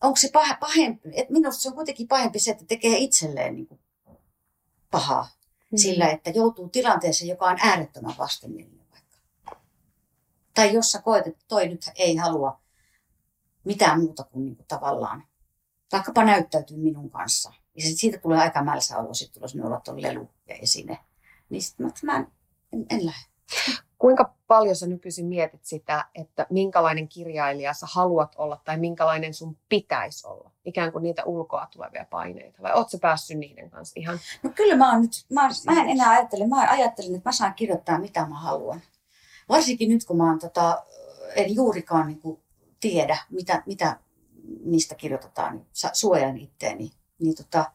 onko se pah, pahempi, että minusta se on kuitenkin pahempi se, että tekee itselleen niin kuin pahaa mm. sillä, että joutuu tilanteeseen, joka on äärettömän vastenmielinen vaikka. Tai jos sä koet, että toi nyt ei halua mitään muuta kuin, niin kuin tavallaan, vaikkapa näyttäytyy minun kanssa. Ja sit siitä tulee aika mälsä olo, sitten tulee sinne olla lelu ja esine. Niin sitten mä en, en, en lähde. Kuinka paljon sä nykyisin mietit sitä, että minkälainen kirjailija sä haluat olla tai minkälainen sun pitäisi olla? Ikään kuin niitä ulkoa tulevia paineita. Vai ootko sä päässyt niiden kanssa ihan? No kyllä mä oon nyt, mä, mä en enää ajattele, mä ajattelen, että mä saan kirjoittaa mitä mä haluan. Varsinkin nyt, kun mä oon tota, en juurikaan niin kuin tiedä, mitä, mitä niistä kirjoitetaan, niin suojan itteeni. Niin tota,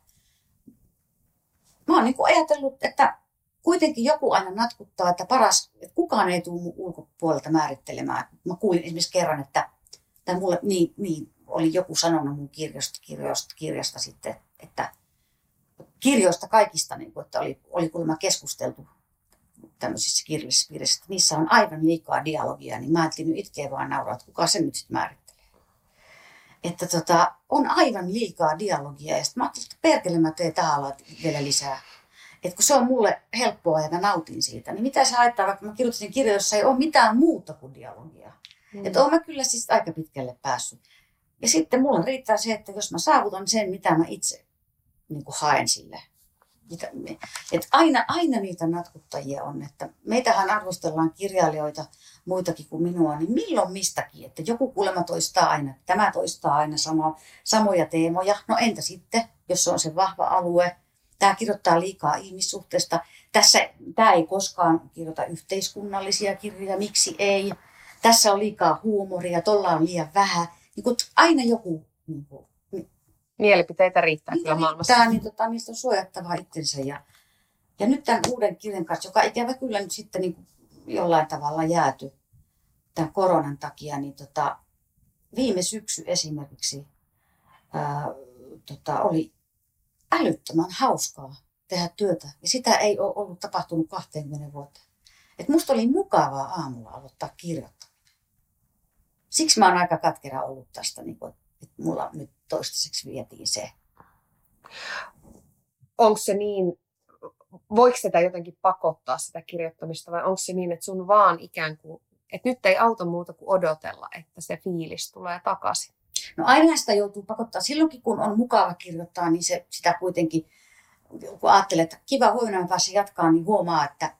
mä oon niin ajatellut, että kuitenkin joku aina natkuttaa, että paras, että kukaan ei tule ulkopuolelta määrittelemään. Mä kuulin esimerkiksi kerran, että tai mulle niin, niin oli joku sanonut mun kirjasta, kirjasta, kirjasta sitten, että kirjoista kaikista, niin kuin, että oli, oli kuulemma keskusteltu tämmöisissä kirjallisissa piirissä, että niissä on aivan liikaa dialogia, niin mä ajattelin nyt itkeä vaan nauraa, että kuka se nyt sitten määrittelee. Että tota, on aivan liikaa dialogia ja sitten mä ajattelin, että perkele mä teen vielä lisää että kun se on mulle helppoa ja mä nautin siitä, niin mitä se haittaa, vaikka mä kirjoitin kirjoja, jossa ei ole mitään muuta kuin dialogia. Mm. Että oon mä kyllä siis aika pitkälle päässyt. Ja sitten mulla riittää se, että jos mä saavutan sen, mitä mä itse niin kuin haen sille. Että aina, aina niitä natkuttajia on, että meitähän arvostellaan kirjailijoita muitakin kuin minua, niin milloin mistäkin, että joku kuulemma toistaa aina, tämä toistaa aina sama, samoja teemoja. No entä sitten, jos se on se vahva alue, Tämä kirjoittaa liikaa ihmissuhteesta. Tässä tämä ei koskaan kirjoita yhteiskunnallisia kirjoja, miksi ei. Tässä on liikaa huumoria, tuolla on liian vähän. Niin kuin aina joku niin kuin, Mielipiteitä riittää niitä kyllä maailmassa. riittää, niin tota, niistä on suojattava itsensä. Ja, ja nyt tämän uuden kirjan kanssa, joka ikävä kyllä nyt sitten niin kuin jollain tavalla jääty tämän koronan takia, niin tota, viime syksy esimerkiksi ää, tota, oli älyttömän hauskaa tehdä työtä. Ja sitä ei ole ollut tapahtunut 20 vuoteen. Et musta oli mukavaa aamulla aloittaa kirjoittaminen. Siksi mä oon aika katkera ollut tästä, niin kuin, että mulla nyt toistaiseksi vietiin se. Onko se niin, voiko sitä jotenkin pakottaa sitä kirjoittamista vai onko se niin, että sun vaan ikään kuin, että nyt ei auta muuta kuin odotella, että se fiilis tulee takaisin? No aina sitä joutuu pakottaa. Silloinkin kun on mukava kirjoittaa, niin se, sitä kuitenkin, kun ajattelee, että kiva huomenna päässä jatkaa, niin huomaa, että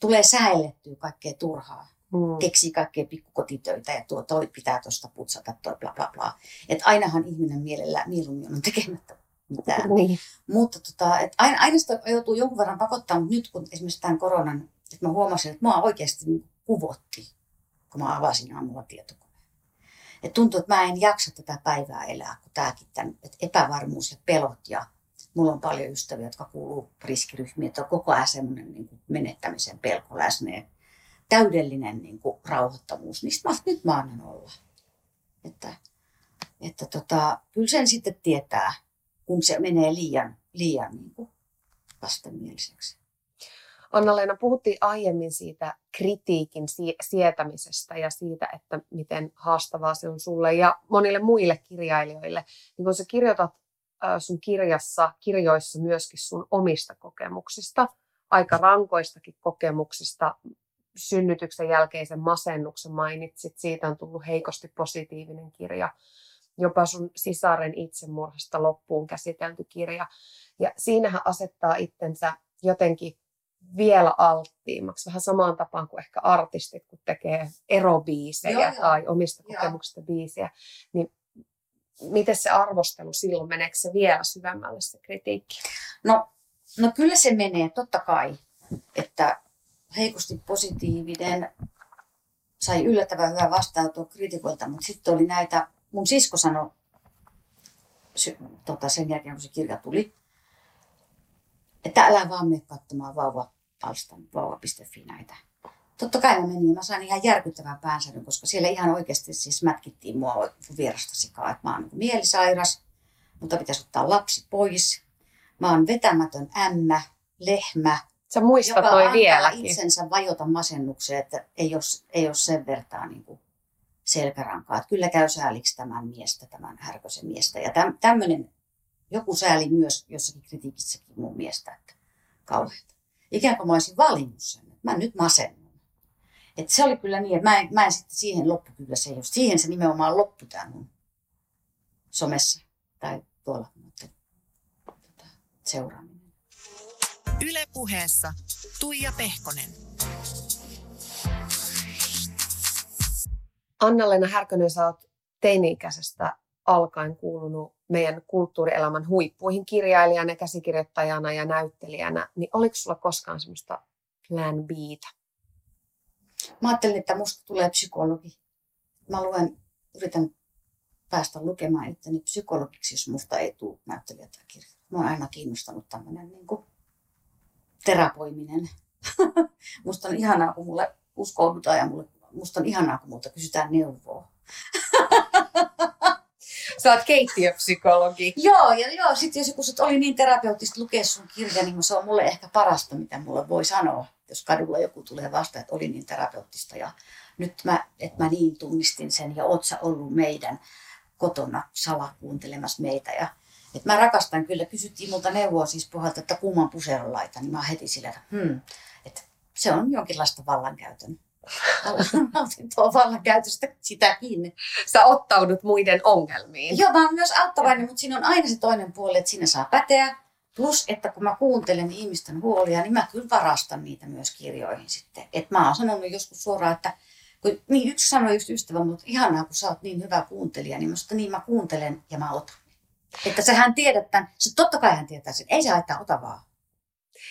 tulee säilettyä kaikkea turhaa. Mm. Keksii kaikkea pikkukotitöitä ja tuo toi pitää tuosta putsata, toi bla bla bla. Et ainahan ihminen mielellä mieluummin on tekemättä mitään. Niin. Mutta tota, et aina, aina sitä joutuu jonkun verran pakottaa, mutta nyt kun esimerkiksi tämän koronan, että mä huomasin, että mua oikeasti niin kuvotti, kun mä avasin aamulla tietokoneen. Et tuntuu, että mä en jaksa tätä päivää elää, kun tämäkin tämän, että epävarmuus ja pelot ja mulla on paljon ystäviä, jotka kuuluu riskiryhmiin, että on koko ajan semmoinen niin menettämisen pelko läsnä ja täydellinen niin kuin rauhoittavuus. Niistä mä, nyt mä annan olla. Että, että tota, kyllä sen sitten tietää, kun se menee liian, liian niin kuin vastenmieliseksi. Anna-Leena, puhuttiin aiemmin siitä kritiikin sie- sietämisestä ja siitä, että miten haastavaa se on sulle ja monille muille kirjailijoille. Niin kun sä kirjoitat sun kirjassa, kirjoissa myöskin sun omista kokemuksista, aika rankoistakin kokemuksista, synnytyksen jälkeisen masennuksen mainitsit, siitä on tullut heikosti positiivinen kirja, jopa sun sisaren itsemurhasta loppuun käsitelty kirja. Ja siinähän asettaa itsensä jotenkin vielä alttiimmaksi, vähän samaan tapaan kuin ehkä artistit, kun tekee erobiisejä Joo, joo. tai omista Joo. kokemuksista biisiä, niin miten se arvostelu silloin, meneekö se vielä syvemmälle se kritiikki? No, no kyllä se menee, totta kai, että heikosti positiivinen sai yllättävän hyvää vastaanotoa kritikoilta, mutta sitten oli näitä, mun sisko sanoi sy- tota, sen jälkeen, kun se kirja tuli, että älä vaan mene katsomaan vauva.alstan, vauva.fi näitä. Totta kai mä menin ja mä sain ihan järkyttävän päänsäryn, koska siellä ihan oikeasti siis mätkittiin mua vierasta sikaa, että mä oon niin mielisairas, mutta pitäisi ottaa lapsi pois. Mä oon vetämätön ämmä, lehmä, Sä muistat joka toi antaa vieläkin. itsensä vajota masennukseen, että ei ole, ei ole sen vertaa niin kuin selkärankaa. Että kyllä käy sääliksi tämän miestä, tämän härkösen miestä. Ja täm, tämmöinen, joku sääli myös jossakin kritiikissäkin mun mielestä, että kauheata. Ikään kuin mä olisin valinnut sen, että mä nyt masennun. Et se oli kyllä niin, että mä en, mä en sitten siihen loppu kyllä se, jos siihen se nimenomaan loppu tämä mun somessa tai tuolla mutta, tota, seuraaminen. Yle puheessa Tuija Pehkonen. Anna-Leena Härkönen, sä oot teini-ikäisestä alkaen kuulunut meidän kulttuurielämän huippuihin kirjailijana, käsikirjoittajana ja näyttelijänä, niin oliko sulla koskaan semmoista plan Btä? Mä ajattelin, että musta tulee psykologi. Mä luen, yritän päästä lukemaan itteni psykologiksi, jos musta ei tule näyttelijä tai kirja. Mä oon aina kiinnostanut tämmöinen niin kuin terapoiminen. musta on ihanaa, kun mulle uskoudutaan ja mulle, musta on ihanaa, kun multa kysytään neuvoa. Sä oot keittiöpsykologi. Joo, ja joo, sitten jos joku että oli niin terapeuttista lukea sun kirja, niin se on mulle ehkä parasta, mitä mulle voi sanoa. Jos kadulla joku tulee vastaan, että oli niin terapeuttista ja nyt mä, että mä niin tunnistin sen ja oot sä ollut meidän kotona salakuuntelemassa meitä. Ja, että mä rakastan kyllä, kysyttiin multa neuvoa siis puhalta, että kumman puseron laita, niin mä heti sillä, että, hmm, että se on jonkinlaista vallankäytön. Tuo vallankäytöstä sitäkin. Sä ottaudut muiden ongelmiin. Joo, mä oon myös auttavainen, mutta siinä on aina se toinen puoli, että siinä saa päteä. Plus, että kun mä kuuntelen ihmisten huolia, niin mä kyllä varastan niitä myös kirjoihin sitten. Et mä oon sanonut joskus suoraan, että kun, niin yksi sanoi just ystävä, mutta ihanaa, kun sä oot niin hyvä kuuntelija, niin musta niin mä kuuntelen ja mä otan. Että sehän tiedetään, se totta kai hän tietää sen, ei se haittaa, ota vaan.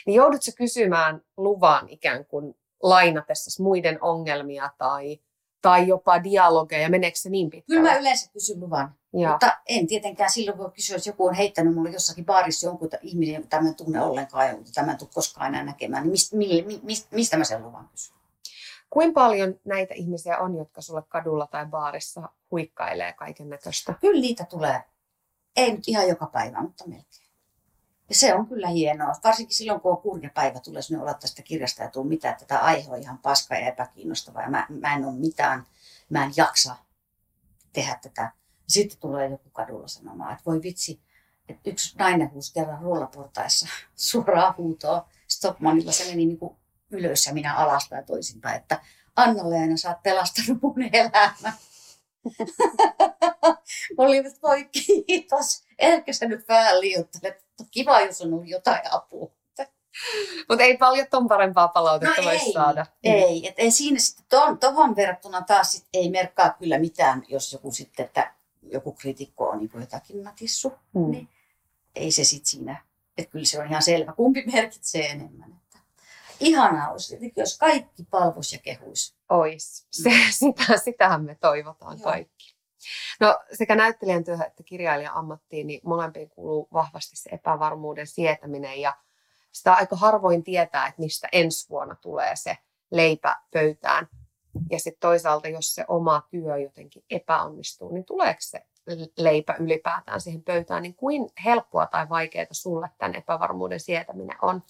Niin joudutko kysymään luvan ikään kuin lainatessasi muiden ongelmia tai, tai jopa dialogeja, meneekö se niin pitkälle? Kyllä mä yleensä kysyn luvan, Joo. mutta en tietenkään silloin voi kysyä, jos joku on heittänyt mulle jossakin baarissa jonkun ihmisen, jota mä en tunne ollenkaan ja jota mä en tule koskaan enää näkemään, niin mistä, mi, mistä, mistä mä sen luvan kysyn? Kuinka paljon näitä ihmisiä on, jotka sulle kadulla tai baarissa huikkailee kaiken näköistä? Kyllä niitä tulee, ei nyt ihan joka päivä, mutta melkein. Ja se on kyllä hienoa, varsinkin silloin kun on kurja päivä, tulee sinne olla tästä kirjasta ja tuu mitään, että tämä aihe on ihan paska ja epäkiinnostava ja mä, mä en ole mitään, mä en jaksa tehdä tätä. Sitten tulee joku kadulla sanomaan, että voi vitsi, että yksi nainen huusi kerran rullaportaissa suoraan huutoa Stockmanilla, se meni niin kuin ylös ja minä alasta ja toisinpäin, että Anna-Leena, sä oot pelastanut mun elämän. Että voi kiitos. Ehkä sä nyt vähän liioittelet. Kiva, jos on ollut jotain apua. Mutta ei paljon ton parempaa palautetta No voi ei, saada. Ei, et ei siinä sitten, tuohon, tohon verrattuna taas sit ei merkkaa kyllä mitään, jos joku sitten, että joku kritikko on niin jotakin natissu, Mm. niin ei se sitten siinä, että kyllä se on ihan selvä, kumpi merkitsee enemmän. Että ihanaa olisi, tietenkin, jos kaikki palvos ja kehuis. Ois. Se, sitä, sitähän me toivotaan Joo. kaikki. No sekä näyttelijän työhön että kirjailijan ammattiin, niin molempiin kuuluu vahvasti se epävarmuuden sietäminen ja sitä aika harvoin tietää, että mistä ensi vuonna tulee se leipä pöytään. Ja sitten toisaalta, jos se oma työ jotenkin epäonnistuu, niin tuleeko se leipä ylipäätään siihen pöytään, niin kuin helppoa tai vaikeaa sulle tämän epävarmuuden sietäminen on?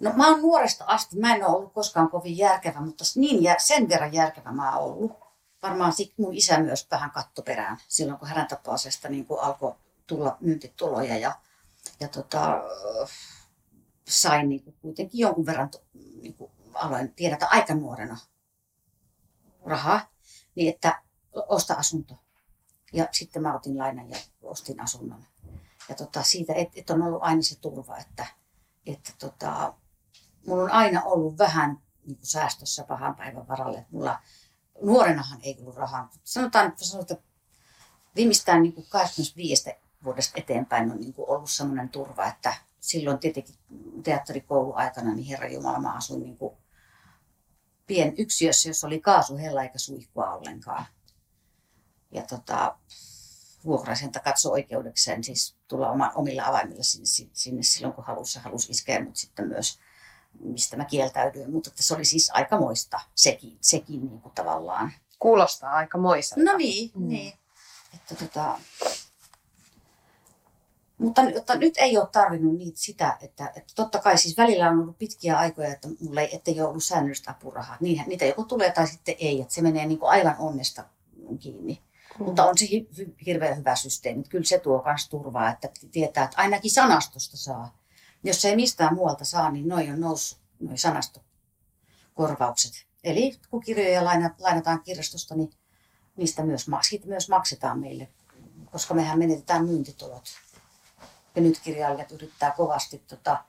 No mä oon nuoresta asti, mä en ole ollut koskaan kovin järkevä, mutta niin jär, sen verran järkevä mä oon ollut. Varmaan sit mun isä myös vähän kattoperään silloin, kun hänen tapaisesta niin alkoi tulla myyntituloja ja, ja tota, sain niin kuin kuitenkin jonkun verran, niin kuin aloin tiedätä aika nuorena rahaa, niin että osta asunto. Ja sitten mä otin lainan ja ostin asunnon. Ja tota, siitä, että et on ollut aina se turva, että, että tota, mulla on aina ollut vähän niin kuin säästössä pahan päivän varalle. Mulla nuorenahan ei ollut rahaa. Sanotaan, sanotaan, että viimeistään niin kuin 25 vuodesta eteenpäin on niin kuin ollut sellainen turva, että silloin tietenkin teatterikouluaikana, niin Herra Jumala, mä asuin niin kuin pienyksiössä, jossa oli kaasuhella eikä suihkua ollenkaan. Ja tota, vuokraisenta katsoi oikeudekseen siis tulla oma, omilla avaimilla sinne, sinne silloin, kun halusi, halusi iskeä, mutta sitten myös mistä mä kieltäydyin. Mutta että se oli siis aika moista sekin, sekin niin kuin tavallaan. Kuulostaa aika moiselta. No niin, Mm. niin. Että tota, mutta, mutta nyt ei ole tarvinnut niitä sitä, että, että totta kai siis välillä on ollut pitkiä aikoja, että mulla ei, ettei ole ollut säännöllistä apurahaa. Niinhän, niitä joko tulee tai sitten ei, että se menee niin kuin aivan onnesta kiinni. Mm. Mutta on se hi- hirveän hyvä systeemi. Kyllä se tuo myös turvaa, että tietää, että ainakin sanastosta saa. Jos ei mistään muualta saa, niin noin on noussut, noin sanastokorvaukset. Eli kun kirjoja lainat, lainataan kirjastosta, niin niistä myös, siitä myös maksetaan meille, koska mehän menetetään myyntitulot. Ja nyt kirjailijat yrittää kovasti tota,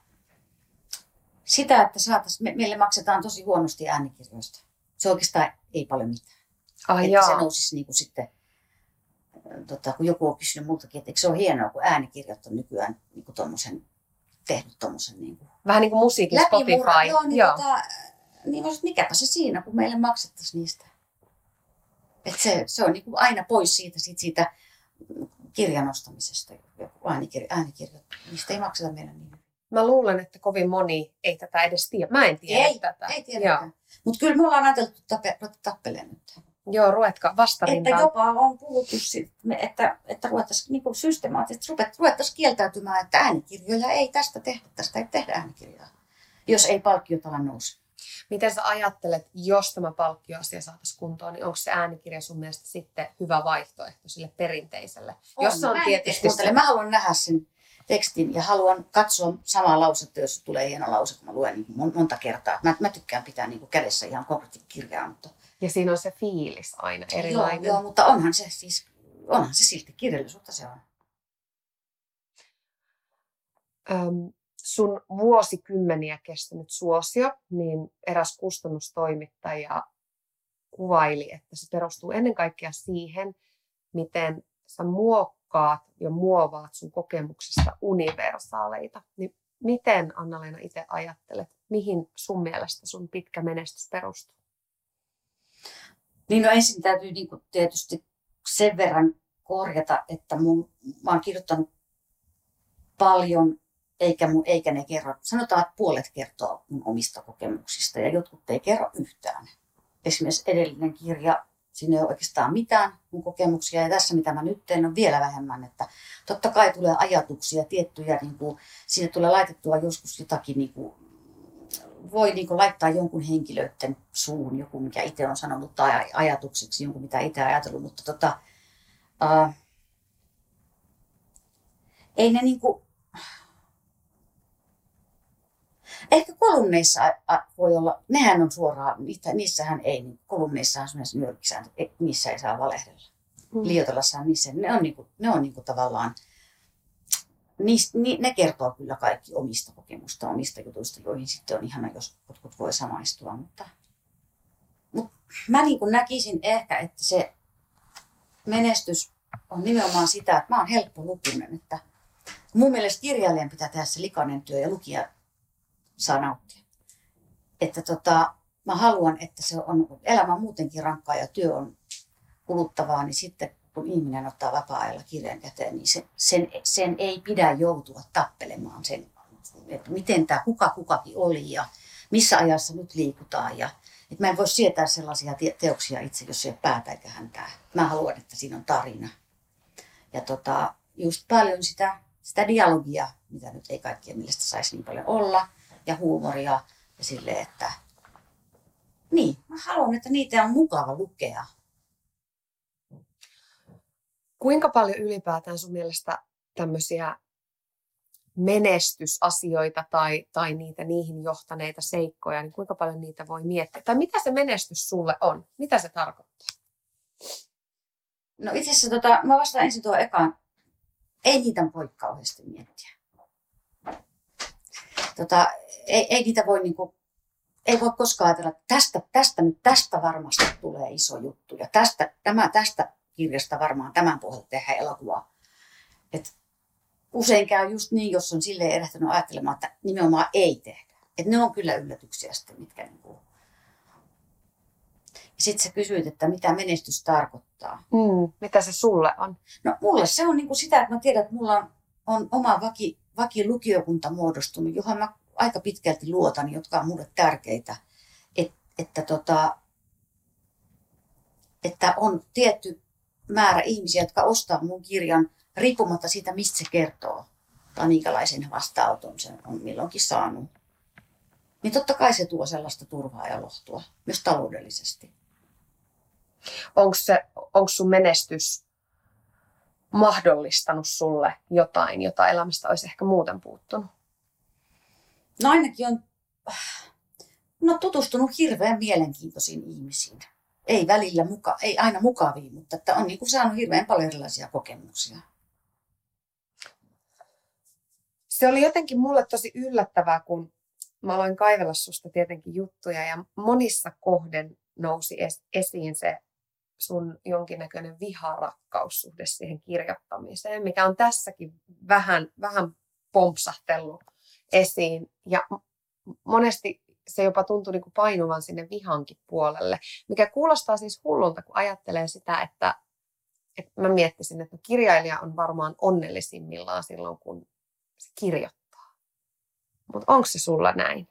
sitä, että saatais, me, meille maksetaan tosi huonosti äänikirjoista. Se oikeastaan ei paljon mitään. Ai että se nousisi niin kuin sitten, tota, kun joku on kysynyt multakin, että eikö se ole hienoa, kun äänikirjat on nykyään niin kuin tommosen, tehnyt tuommoisen niin kuin Vähän niin kuin musiikin. Spotify. Joo, niin, Joo. Tota, niin että mikäpä se siinä, kun meille maksettaisiin niistä. Et se, se on niin kuin aina pois siitä, siitä, siitä kirjan ostamisesta. Joku äänikirja, äänikirja, niistä ei makseta meidän niin. Mä luulen, että kovin moni ei tätä edes tiedä. Mä en tiedä Ei, tätä. Ei tietenkään. Mutta kyllä me ollaan ajateltu tape, ruveta tappelemaan nyt. Joo, ruvetka Että vastarintaan. jopa on puhuttu että, että ruvettaisiin niin systemaattisesti ruvettaisiin kieltäytymään, että äänikirjoja ei tästä tehdä, tästä ei tehdä äänikirjaa, jos ei palkkiotala nouse. Miten sä ajattelet, jos tämä palkkioasia saataisiin kuntoon, niin onko se äänikirja sun mielestä sitten hyvä vaihtoehto sille perinteiselle? Jos se on Mä en tietysti se, Mä haluan nähdä sen tekstin ja haluan katsoa samaa lausetta, jos tulee hieno lause, kun mä luen niin mon- monta kertaa. Mä, mä tykkään pitää niin kädessä ihan konkreettisesti kirjaa, mutta, ja siinä on se fiilis aina erilainen. Joo, joo, mutta onhan se siis, onhan se silti kirjallisuutta se on. Öm, sun vuosikymmeniä kestänyt suosio, niin eräs kustannustoimittaja kuvaili, että se perustuu ennen kaikkea siihen, miten sä muokkaat ja muovaat sun kokemuksista universaaleita, niin miten Anna-Leena itse ajattelet, mihin sun mielestä sun pitkä menestys perustuu? Niin no ensin täytyy niin kuin tietysti sen verran korjata, että mun, mä oon kirjoittanut paljon, eikä, mun, eikä ne kerro, sanotaan, että puolet kertoo mun omista kokemuksista ja jotkut ei kerro yhtään. Esimerkiksi edellinen kirja, siinä ei ole oikeastaan mitään mun kokemuksia ja tässä mitä mä nyt teen on vielä vähemmän, että totta kai tulee ajatuksia tiettyjä, niin kuin, siinä tulee laitettua joskus jotakin niin kuin, voi niin kuin laittaa jonkun henkilöiden suun, joku mikä itse on sanonut, tai ajatukseksi jonkun mitä itse ajatellut, mutta tota, ää, ei ne niin kuin, Ehkä kolumneissa voi olla, nehän on suoraan, niissähän ei, niin kolumneissahan semmoisessa nyrkisään, niissä ei saa valehdella. Mm. Liioitella saa niissä, ne on, niinku, ne on niinku tavallaan, niis, ni, ne kertoo kyllä kaikki omista kokemusta, omista jutuista, joihin sitten on ihana, jos jotkut voi samaistua. Mutta, mutta mä niin kuin näkisin ehkä, että se menestys on nimenomaan sitä, että mä oon helppo lukunen. Että mun mielestä kirjailijan pitää tehdä se likainen työ ja lukija saa nauttia. Että tota, mä haluan, että se on elämä muutenkin rankkaa ja työ on kuluttavaa, niin sitten kun ihminen ottaa vapaa-ajalla kirjan käteen, niin se, sen, sen ei pidä joutua tappelemaan sen, että miten tämä kuka kukakin oli ja missä ajassa nyt liikutaan. Ja, että mä en voi sietää sellaisia te- teoksia itse, jos ei ole päätä eikä häntää. Mä haluan, että siinä on tarina. Ja tota, just paljon sitä, sitä dialogia, mitä nyt ei kaikkien mielestä saisi niin paljon olla, ja huumoria ja sille, että niin, mä haluan, että niitä on mukava lukea. Kuinka paljon ylipäätään sun mielestä tämmöisiä menestysasioita tai, tai niitä niihin johtaneita seikkoja, niin kuinka paljon niitä voi miettiä? Tai mitä se menestys sulle on? Mitä se tarkoittaa? No itse asiassa tota, mä vastaan ensin tuo ekaan. Ei niitä voi kauheasti miettiä. Tota, ei, ei niitä voi niin kuin, ei voi koskaan ajatella, että tästä, tästä nyt tästä varmasti tulee iso juttu ja tästä, tämä, tästä kirjasta varmaan tämän pohjalta tehdään elokuvaa. Et usein käy just niin, jos on sille erehtynyt ajattelemaan, että nimenomaan ei tehdä. Et ne on kyllä yllätyksiä sitten, mitkä niin kuin... Sitten sä kysyit, että mitä menestys tarkoittaa. Mm, mitä se sulle on? No mulle se on niin kuin sitä, että mä tiedän, että mulla on, on oma vaki, vakilukiokunta muodostunut, johon mä aika pitkälti luotan, jotka on mulle tärkeitä. Et, että, tota, että on tietty määrä ihmisiä, jotka ostaa mun kirjan riippumatta siitä, mistä se kertoo. Tai minkälaisen vastaanoton se on milloinkin saanut. Niin totta kai se tuo sellaista turvaa ja lohtua, myös taloudellisesti. Onko, se, onko sun menestys mahdollistanut sulle jotain, jota elämästä olisi ehkä muuten puuttunut? No ainakin on no, tutustunut hirveän mielenkiintoisiin ihmisiin. Ei välillä, muka, ei aina mukaviin, mutta että on niin kuin saanut hirveän paljon erilaisia kokemuksia. Se oli jotenkin mulle tosi yllättävää, kun mä aloin kaivella susta tietenkin juttuja ja monissa kohden nousi esiin se sun jonkinnäköinen viharakkaussuhde siihen kirjoittamiseen, mikä on tässäkin vähän, vähän pompsahtellut esiin. Ja monesti se jopa tuntui niin kuin painuvan sinne vihankin puolelle, mikä kuulostaa siis hullulta, kun ajattelee sitä, että, että mä miettisin, että kirjailija on varmaan onnellisimmillaan silloin, kun se kirjoittaa. Mutta onko se sulla näin?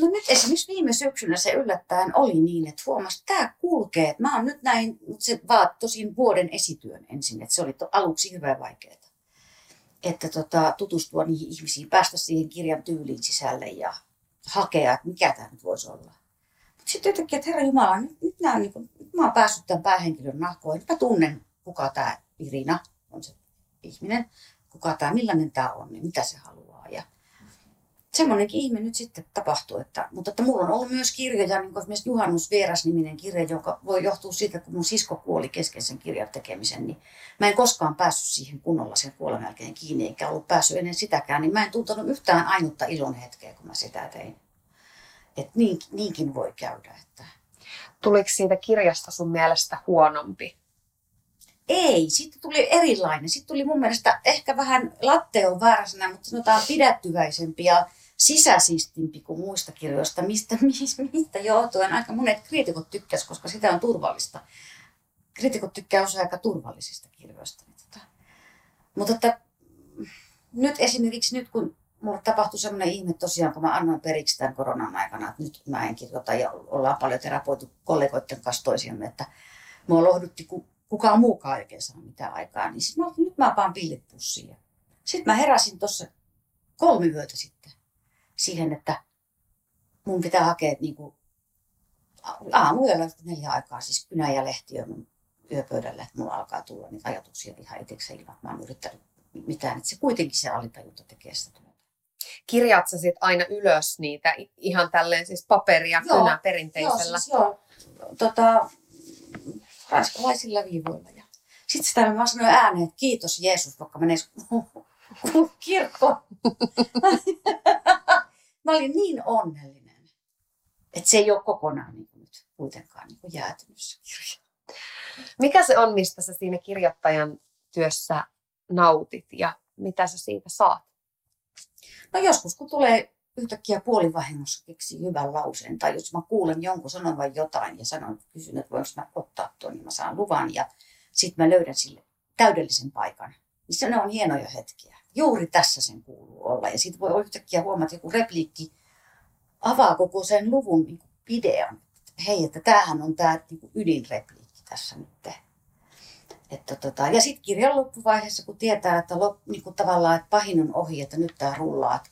No nyt esimerkiksi viime syksynä se yllättäen oli niin, että huomasi, että tämä kulkee. Että mä oon nyt näin, se vaat tosin vuoden esityön ensin, että se oli aluksi hyvin vaikeaa. Että tota, tutustua niihin ihmisiin, päästä siihen kirjan tyyliin sisälle ja hakea, että mikä tämä nyt voisi olla. Mutta sitten jotenkin, että Herra Jumala, nyt, nyt, nämä, niin kuin, nyt mä oon päässyt tämän päähenkilön nahkoon. Nyt mä tunnen, kuka tämä Irina on se ihminen, kuka tämä, millainen tämä on, niin mitä se haluaa. Semmoinenkin ihme nyt sitten tapahtuu. Että, mutta että mulla on ollut myös kirjoja, niin kuin esimerkiksi Juhannus Vieras-niminen kirja, joka voi johtua siitä, kun mun sisko kuoli kesken sen kirjan tekemisen, niin mä en koskaan päässyt siihen kunnolla sen kuoleman jälkeen kiinni, eikä ollut päässyt ennen sitäkään, niin mä en tuntenut yhtään ainutta ilon hetkeä, kun mä sitä tein. Että niin, niinkin voi käydä. Että... Tuliko siitä kirjasta sun mielestä huonompi? Ei, sitten tuli erilainen. Sitten tuli mun mielestä ehkä vähän latte on väärä sana, mutta sanotaan pidättyväisempi ja sisäsistimpi kuin muista kirjoista, mistä, mistä, johtuen aika monet kriitikot tykkäs, koska sitä on turvallista. Kriitikot tykkää usein aika turvallisista kirjoista. Mutta että, nyt esimerkiksi nyt kun mulle tapahtui semmoinen ihme tosiaan, kun mä annoin periksi tämän koronan aikana, että nyt mä en kirjoita ja ollaan paljon terapoitu kollegoiden kanssa toisiamme, että mua lohdutti, kun kukaan muukaan oikein saa mitään aikaa, niin sitten mä nyt mä paan pillit pussiin. Sitten mä heräsin tuossa kolme yötä sitten siihen, että mun pitää hakea niin kuin aamuyöllä neljä aikaa, siis kynä ja lehtiö mun yöpöydällä, että mulla alkaa tulla niitä ajatuksia ihan itsekseen ilman, että mä oon yrittänyt mitään. Että se kuitenkin se alitajunta tekee sitä työtä. Kirjaat sä sit aina ylös niitä ihan tälleen siis paperia joo, kynä perinteisellä? Joo, siis joo. Tota, ranskalaisilla viivoilla. Ja sitten sitä mä sanoin ääneen, että kiitos Jeesus, vaikka menee kirkkoon. mä olin niin onnellinen, että se ei ole kokonaan niin kuin nyt kuitenkaan niin kuin jäätynyt se kirja. Mikä se on, mistä sä siinä kirjoittajan työssä nautit ja mitä sä siitä saat? No joskus, kun tulee yhtäkkiä puolivahingossa keksii hyvän lauseen, tai jos mä kuulen jonkun sanovan jotain ja sanon, kysyn, että voinko mä ottaa tuon, niin mä saan luvan, ja sitten mä löydän sille täydellisen paikan. Niin se on hienoja hetkiä. Juuri tässä sen kuuluu olla. Ja sitten voi yhtäkkiä huomata, että joku repliikki avaa koko sen luvun niin idean. Hei, että tämähän on tämä niin ydinrepliikki tässä nyt. Että tota, ja sitten kirjan loppuvaiheessa, kun tietää, että, lop, niin kuin tavallaan, että pahin on ohi, että nyt tämä rullaa, että,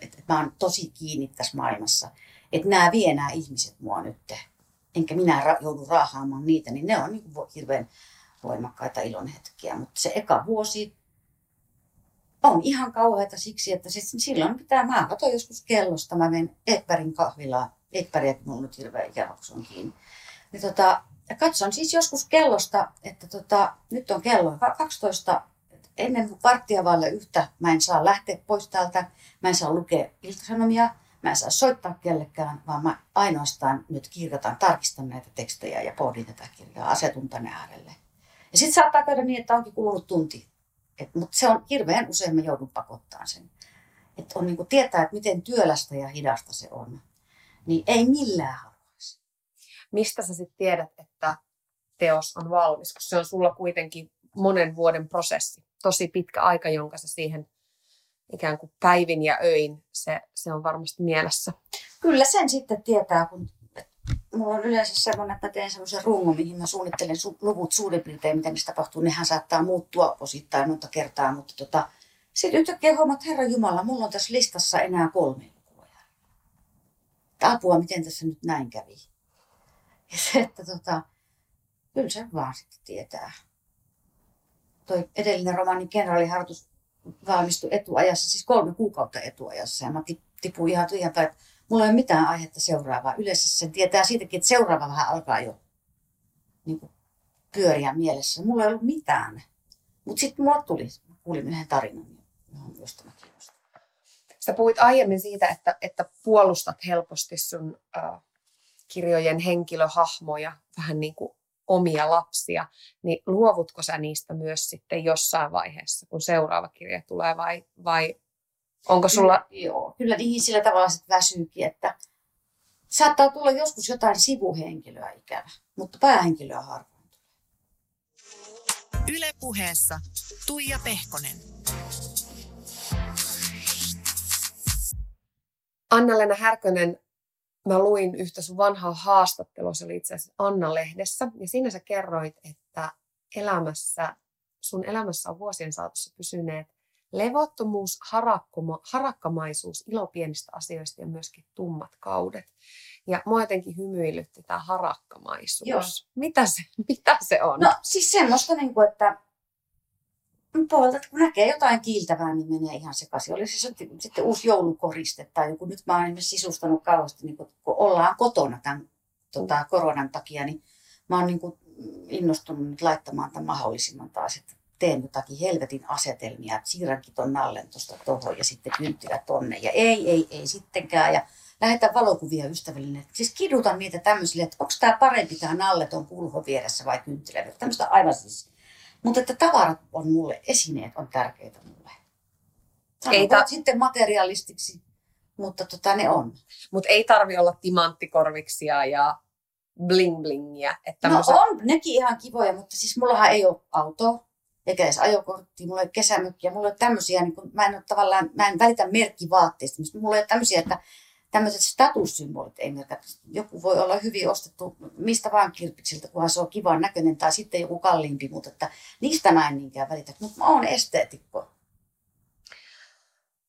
että mä oon tosi kiinni tässä maailmassa, että nämä vie nämä ihmiset mua nyt, enkä minä ra- joudu raahaamaan niitä, niin ne on niin kuin hirveän voimakkaita ilonhetkiä. Mutta se eka vuosi on ihan kauheata siksi, että sit silloin pitää, mä katson joskus kellosta, mä menen Ekbergin kahvilaan, Ekbergia, kun mulla on nyt hirveä ikävä, kun se on kiinni. Tota, ja katson siis joskus kellosta, että tota, nyt on kello 12, ennen varttia vaille yhtä mä en saa lähteä pois täältä, mä en saa lukea iltasanomia, mä en saa soittaa kellekään, vaan mä ainoastaan nyt kirjoitan, tarkistan näitä tekstejä ja pohdin tätä kirjaa, asetun tänne äärelle. Ja sitten saattaa käydä niin, että onkin kulunut tunti. Mutta se on hirveän usein mä joudun pakottaa sen. Että on niinku tietää, että miten työlästä ja hidasta se on. Niin ei millään haluaisi. Mistä sä sitten tiedät, että teos on valmis? Koska se on sulla kuitenkin monen vuoden prosessi. Tosi pitkä aika, jonka sä siihen ikään kuin päivin ja öin, se, se on varmasti mielessä. Kyllä sen sitten tietää, kun mulla on yleensä semmoinen, että mä teen semmoisen rungon, mihin mä suunnittelen su- luvut suurin piirtein, miten ne tapahtuu. Nehän saattaa muuttua osittain monta kertaa, mutta tota, sitten yhtäkkiä huomaat, että Herra Jumala, mulla on tässä listassa enää kolme lukua. Apua, miten tässä nyt näin kävi. Ja se, että tota, kyllä se vaan sitten tietää. Toi edellinen romaani Kenraalihartus valmistui etuajassa, siis kolme kuukautta etuajassa. Ja mä tipuin ihan tyhjän että mulla ei ole mitään aihetta seuraavaa. Yleensä sen tietää siitäkin, että seuraava vähän alkaa jo niin kuin, pyöriä mielessä. Mulla ei ollut mitään. Mutta sitten mulla tuli, kuulin yhden tarinan, johon myös tämä kiinnostaa. Sä puhuit aiemmin siitä, että, että puolustat helposti sun äh, kirjojen henkilöhahmoja, vähän niin kuin omia lapsia, niin luovutko sä niistä myös sitten jossain vaiheessa, kun seuraava kirja tulee vai, vai onko sulla... Kyllä, joo, kyllä niihin sillä tavalla sitten väsyykin, että saattaa tulla joskus jotain sivuhenkilöä ikävä, mutta päähenkilöä harvoin Yle puheessa Tuija Pehkonen. Anna-Lena Härkönen, mä luin yhtä sun vanhaa haastattelua, se oli itse asiassa Anna-lehdessä, ja siinä sä kerroit, että elämässä, sun elämässä on vuosien saatossa pysyneet levottomuus, harakkoma, harakkamaisuus, ilo pienistä asioista ja myöskin tummat kaudet. Ja mua jotenkin hymyilytti tämä harakkamaisuus. Joo. Mitä, se, mitä se on? No siis semmoista, niin kuin, että puolta, kun näkee jotain kiiltävää, niin menee ihan sekaisin. Oli se sitten uusi joulukoriste tai joku, nyt mä oon sisustanut kauheasti, niin kun, kun ollaan kotona tämän tota, koronan takia, niin mä oon niin kuin innostunut nyt laittamaan tämän mahdollisimman taas, että teen jotakin helvetin asetelmia, että siirränkin ton nallen tuosta tuohon ja sitten kynttilä tonne ja ei, ei, ei sittenkään ja lähetän valokuvia ystävällinen. Siis kidutan niitä tämmöisille, että onko tämä parempi tämä nalle ton kulho vieressä vai kynttilä. Tämmöistä aivan siis Mutta että tavarat on mulle, esineet on tärkeitä mulle. Ei Ei ta- sitten materialistiksi, mutta tota ne on. Mutta ei tarvi olla timanttikorviksia ja bling blingiä. Että No on nekin ihan kivoja, mutta siis mullahan ei ole autoa, eikä edes ajokorttia, mulla ei ole kesämökkiä, mulla ei ole tämmöisiä, niin kuin, mä en ole tavallaan, mä en välitä merkkivaatteista, mulla ei ole tämmöisiä, että tämmöiset statussymbolit ei merkitä. Joku voi olla hyvin ostettu mistä vaan kirpiksiltä, kunhan se on kivan näköinen, tai sitten joku kalliimpi, mutta että niistä mä en niinkään välitä. Mutta mä oon esteetikko.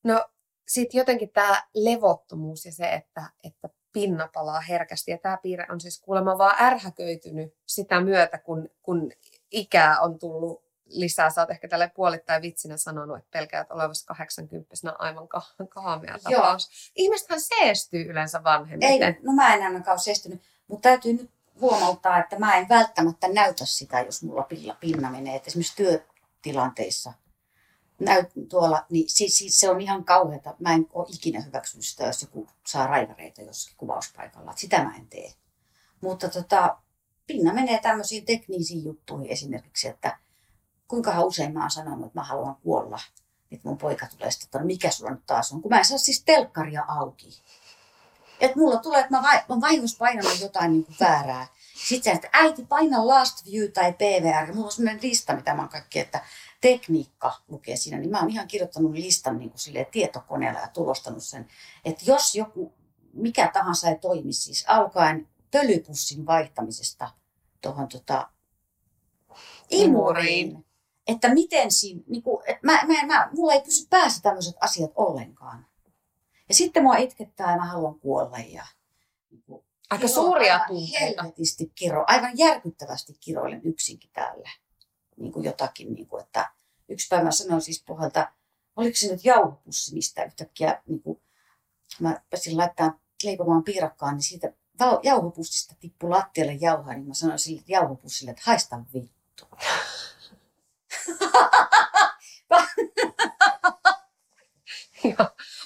No sitten jotenkin tämä levottomuus ja se, että, että pinna palaa herkästi. Ja tämä piirre on siis kuulemma vaan ärhäköitynyt sitä myötä, kun, kun ikää on tullut lisää. Sä oot ehkä tälle puolittain vitsinä sanonut, että pelkäät olevasi 80 aivan ka- kaamea Joo. tapaus. Ihmisethän seestyy yleensä Ei, vanhemmiten. no mä en ainakaan ole sestynyt, mutta täytyy nyt huomauttaa, että mä en välttämättä näytä sitä, jos mulla pilla, pinna menee. Et esimerkiksi työtilanteissa näyt tuolla, niin siis, siis se on ihan kauheata. Mä en ole ikinä hyväksynyt sitä, jos joku saa raivareita jossakin kuvauspaikalla. Et Sitä mä en tee. Mutta tota, pinna menee tämmöisiin teknisiin juttuihin esimerkiksi, että kuinka usein mä oon sanonut, että mä haluan kuolla. Että mun poika tulee sitten, että no mikä sulla nyt taas on, kun mä en saa siis telkkaria auki. Että mulla tulee, että mä, vai, mä vahingossa painanut jotain niin kuin väärää. Sitten että äiti paina last view tai PVR. Mulla on sellainen lista, mitä mä oon kaikki, että tekniikka lukee siinä. Niin mä oon ihan kirjoittanut listan niin kuin silleen tietokoneella ja tulostanut sen. Että jos joku, mikä tahansa ei toimi, siis alkaen pölypussin vaihtamisesta tuohon tota, imuriin. Että miten siinä, niin kuin, että mä, mä, mä, mulla ei pysy päässä tämmöiset asiat ollenkaan. Ja sitten mua itkettää ja mä haluan kuolla ja niin kuin, Aika suuria tunteita. Helvetisti kiro, aivan järkyttävästi kiroilen yksinkin täällä. Niin kuin jotakin, niin kuin, että yksi päivä mä sanoin siis puhelta, oliko se nyt jauhopussi, mistä yhtäkkiä niin kuin, mä pääsin laittaa leipomaan piirakkaan, niin siitä jauhopussista tippui lattialle jauhaa, niin mä sanoin sille jauhopussille, että haista vittu.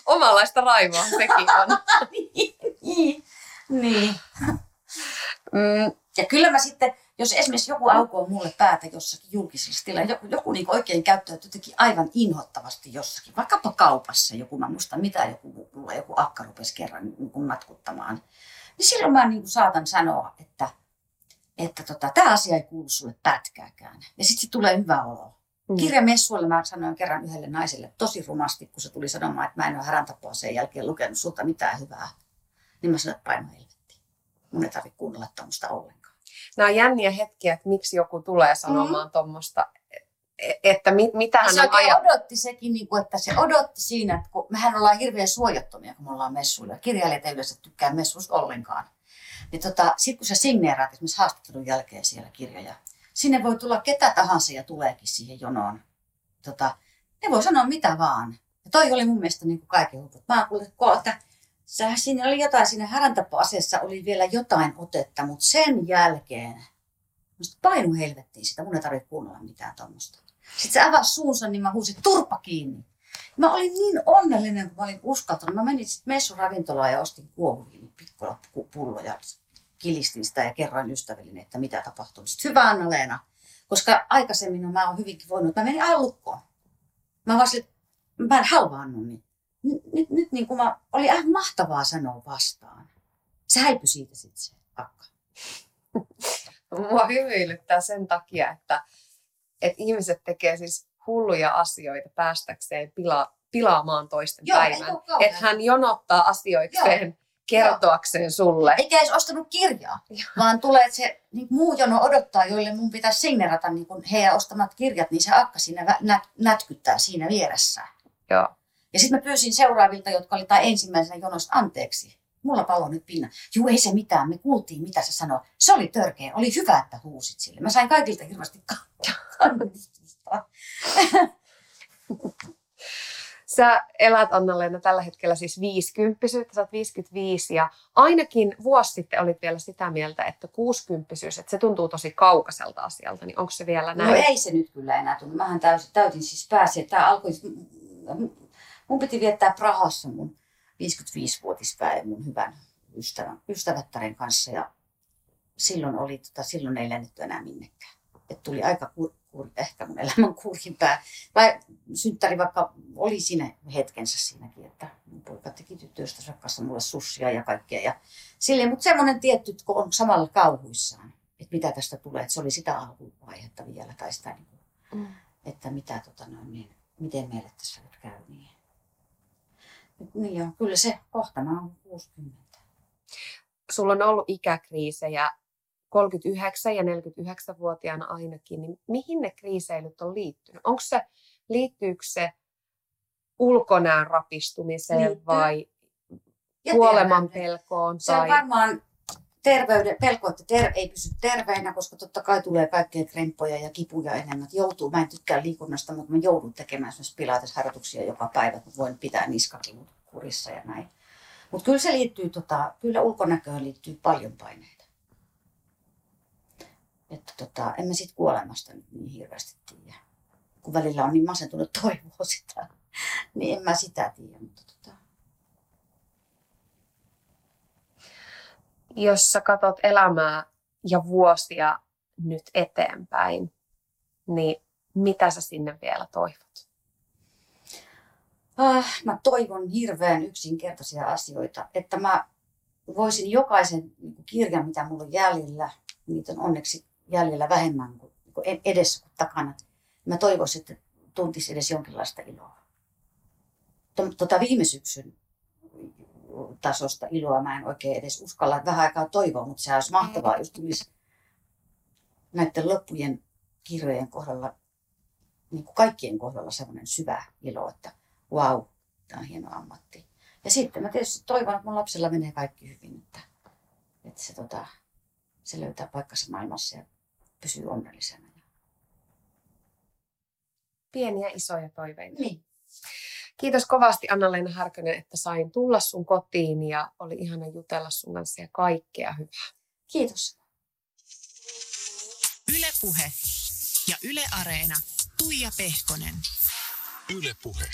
Omanlaista raivoa sekin on. niin, niin. Mm, Ja kyllä mä sitten, jos esimerkiksi joku aukoo mulle päätä jossakin julkisessa tilassa, joku, joku niin oikein käyttäytyy jotenkin aivan inhottavasti jossakin, vaikkapa kaupassa joku, mä muistan mitä joku, joku akka rupesi kerran niin matkuttamaan, niin silloin mä niin saatan sanoa, että, että tota, tämä asia ei kuulu sulle pätkääkään. Ja sitten sit tulee hyvä olo. Mm. Kirjamessuilla mä sanoin kerran yhdelle naiselle tosi rumasti, kun se tuli sanomaan, että mä en ole häräntapoa sen jälkeen lukenut sulta mitään hyvää. Niin mä sanoin, että paino helvettiin. Mun ei tarvitse kuunnella tämmöistä ollenkaan. nämä on jänniä hetkiä, että miksi joku tulee sanomaan mm. tuommoista, että mit, mitä hän se ajatellut. odotti sekin, niin kuin, että se odotti siinä, että kun mehän ollaan hirveän suojattomia, kun me ollaan messuilla. Kirjailijat ei yleensä tykkää messuista ollenkaan. Niin tota, sitten kun sä signeeraat esimerkiksi haastattelun jälkeen siellä kirjoja, sinne voi tulla ketä tahansa ja tuleekin siihen jonoon. Tota, ne voi sanoa mitä vaan. Ja toi oli mun mielestä niin kuin kaiken huiput. Mä kuulin, että sä, siinä oli jotain, siinä häräntapoaseessa oli vielä jotain otetta, mutta sen jälkeen, musta painu helvettiin sitä, mun ei tarvitse kuunnella mitään tuommoista. Sitten se avasi suunsa, niin mä huusin turpa kiinni. Mä olin niin onnellinen, kun mä olin uskaltanut. Mä menin sitten messuravintolaan ja ostin kuohuviin pikkulapullo ja kilistin sitä ja kerroin ystävilleni, että mitä tapahtuu. Sitten hyvä Anna-Leena, koska aikaisemmin no, mä oon hyvinkin voinut, mä menin lukkoon. Mä vaan sille, mä en halvaannut, niin nyt, nyt, niin kuin mä, oli aivan mahtavaa sanoa vastaan. Se häipyi siitä sitten se akka. Mua hymyilyttää sen takia, että, että ihmiset tekee siis hulluja asioita päästäkseen pila, pilaamaan toisten Joo, päivän. Että hän jonottaa asioikseen kertoakseen sulle. Eikä edes ostanut kirjaa, vaan tulee, että se niin muu jono odottaa, joille mun pitäisi signerata niin kuin heidän ostamat kirjat, niin se akka siinä vä- nät, nätkyttää siinä vieressä. Joo. Ja sitten mä pyysin seuraavilta, jotka oli tai ensimmäisenä jonosta, anteeksi. Mulla palo nyt pinna. Juu, ei se mitään. Me kuultiin, mitä se sanoi. Se oli törkeä. Oli hyvä, että huusit sille. Mä sain kaikilta hirveästi ka- kannustusta. Sä elät Anna-Leena tällä hetkellä siis 50 sä oot 55 ja ainakin vuosi sitten olit vielä sitä mieltä, että 60 että se tuntuu tosi kaukaiselta asialta, niin onko se vielä näin? No ei se nyt kyllä enää tunnu. Mähän täysin, täytin siis pääsin. Tämä alkoi, mun piti viettää Prahassa mun 55-vuotispäivä mun hyvän ystävän, ystävättären kanssa ja silloin, oli, tota, silloin ei lennetty enää minnekään. Että tuli aika kur, kur, ehkä mun elämän kurjin pää. Vai synttäri vaikka oli siinä hetkensä siinäkin, että mun poika teki tyttöystävänsä kanssa mulle sussia ja kaikkea. Ja silleen, mutta semmoinen tietty, kun on samalla kauhuissaan, että mitä tästä tulee, että se oli sitä alkuvaihetta vielä tai sitä, niin kuin, mm. että mitä, tota noin, niin, miten meille tässä nyt käy. Niin, niin joo, kyllä se kohta mä oon 60. Sulla on ollut ikäkriisejä 39 ja 49-vuotiaana ainakin, niin mihin ne kriiseilyt on liittynyt? Onko se, liittyykö se ulkonään rapistumiseen Liittyy. vai ja kuoleman pelkoon? Se tai... on varmaan terveyden, pelko, että ter, ei pysy terveenä, koska totta kai tulee kaikkea kremppoja ja kipuja enemmän. Joutuu, mä en tykkää liikunnasta, mutta mä joudun tekemään esimerkiksi pilatesharjoituksia joka päivä, että voin pitää niskakivut kurissa ja näin. Mutta kyllä se liittyy, tota, kyllä ulkonäköön liittyy paljon paineita. Että tota, en mä sit kuolemasta nyt niin hirveästi tiedä. Kun välillä on niin masentunut toivoa sitä, niin en mä sitä tiedä. Mutta tota. Jos sä katsot elämää ja vuosia nyt eteenpäin, niin mitä sä sinne vielä toivot? Ah, mä toivon hirveän yksinkertaisia asioita, että mä voisin jokaisen niin kirjan, mitä mulla on jäljellä, niitä on onneksi jäljellä vähemmän kuin, niin edessä kuin takana. Mä toivoisin, että tuntisi edes jonkinlaista iloa. Tota viime syksyn tasosta iloa mä en oikein edes uskalla vähän aikaa toivoa, mutta se olisi mahtavaa, jos tulisi näiden loppujen kirjojen kohdalla, niin kuin kaikkien kohdalla sellainen syvä ilo, että wow, tämä on hieno ammatti. Ja sitten mä tietysti toivon, että mun lapsella menee kaikki hyvin, että, että se, tota, se löytää paikkansa maailmassa ja pysyy onnellisena. Pieniä isoja toiveita. Niin. Kiitos kovasti Anna-Leena Härkönen, että sain tulla sun kotiin ja oli ihana jutella sun kanssa ja kaikkea hyvää. Kiitos. Ylepuhe ja Yle Areena. Tuija Pehkonen. Ylepuhe.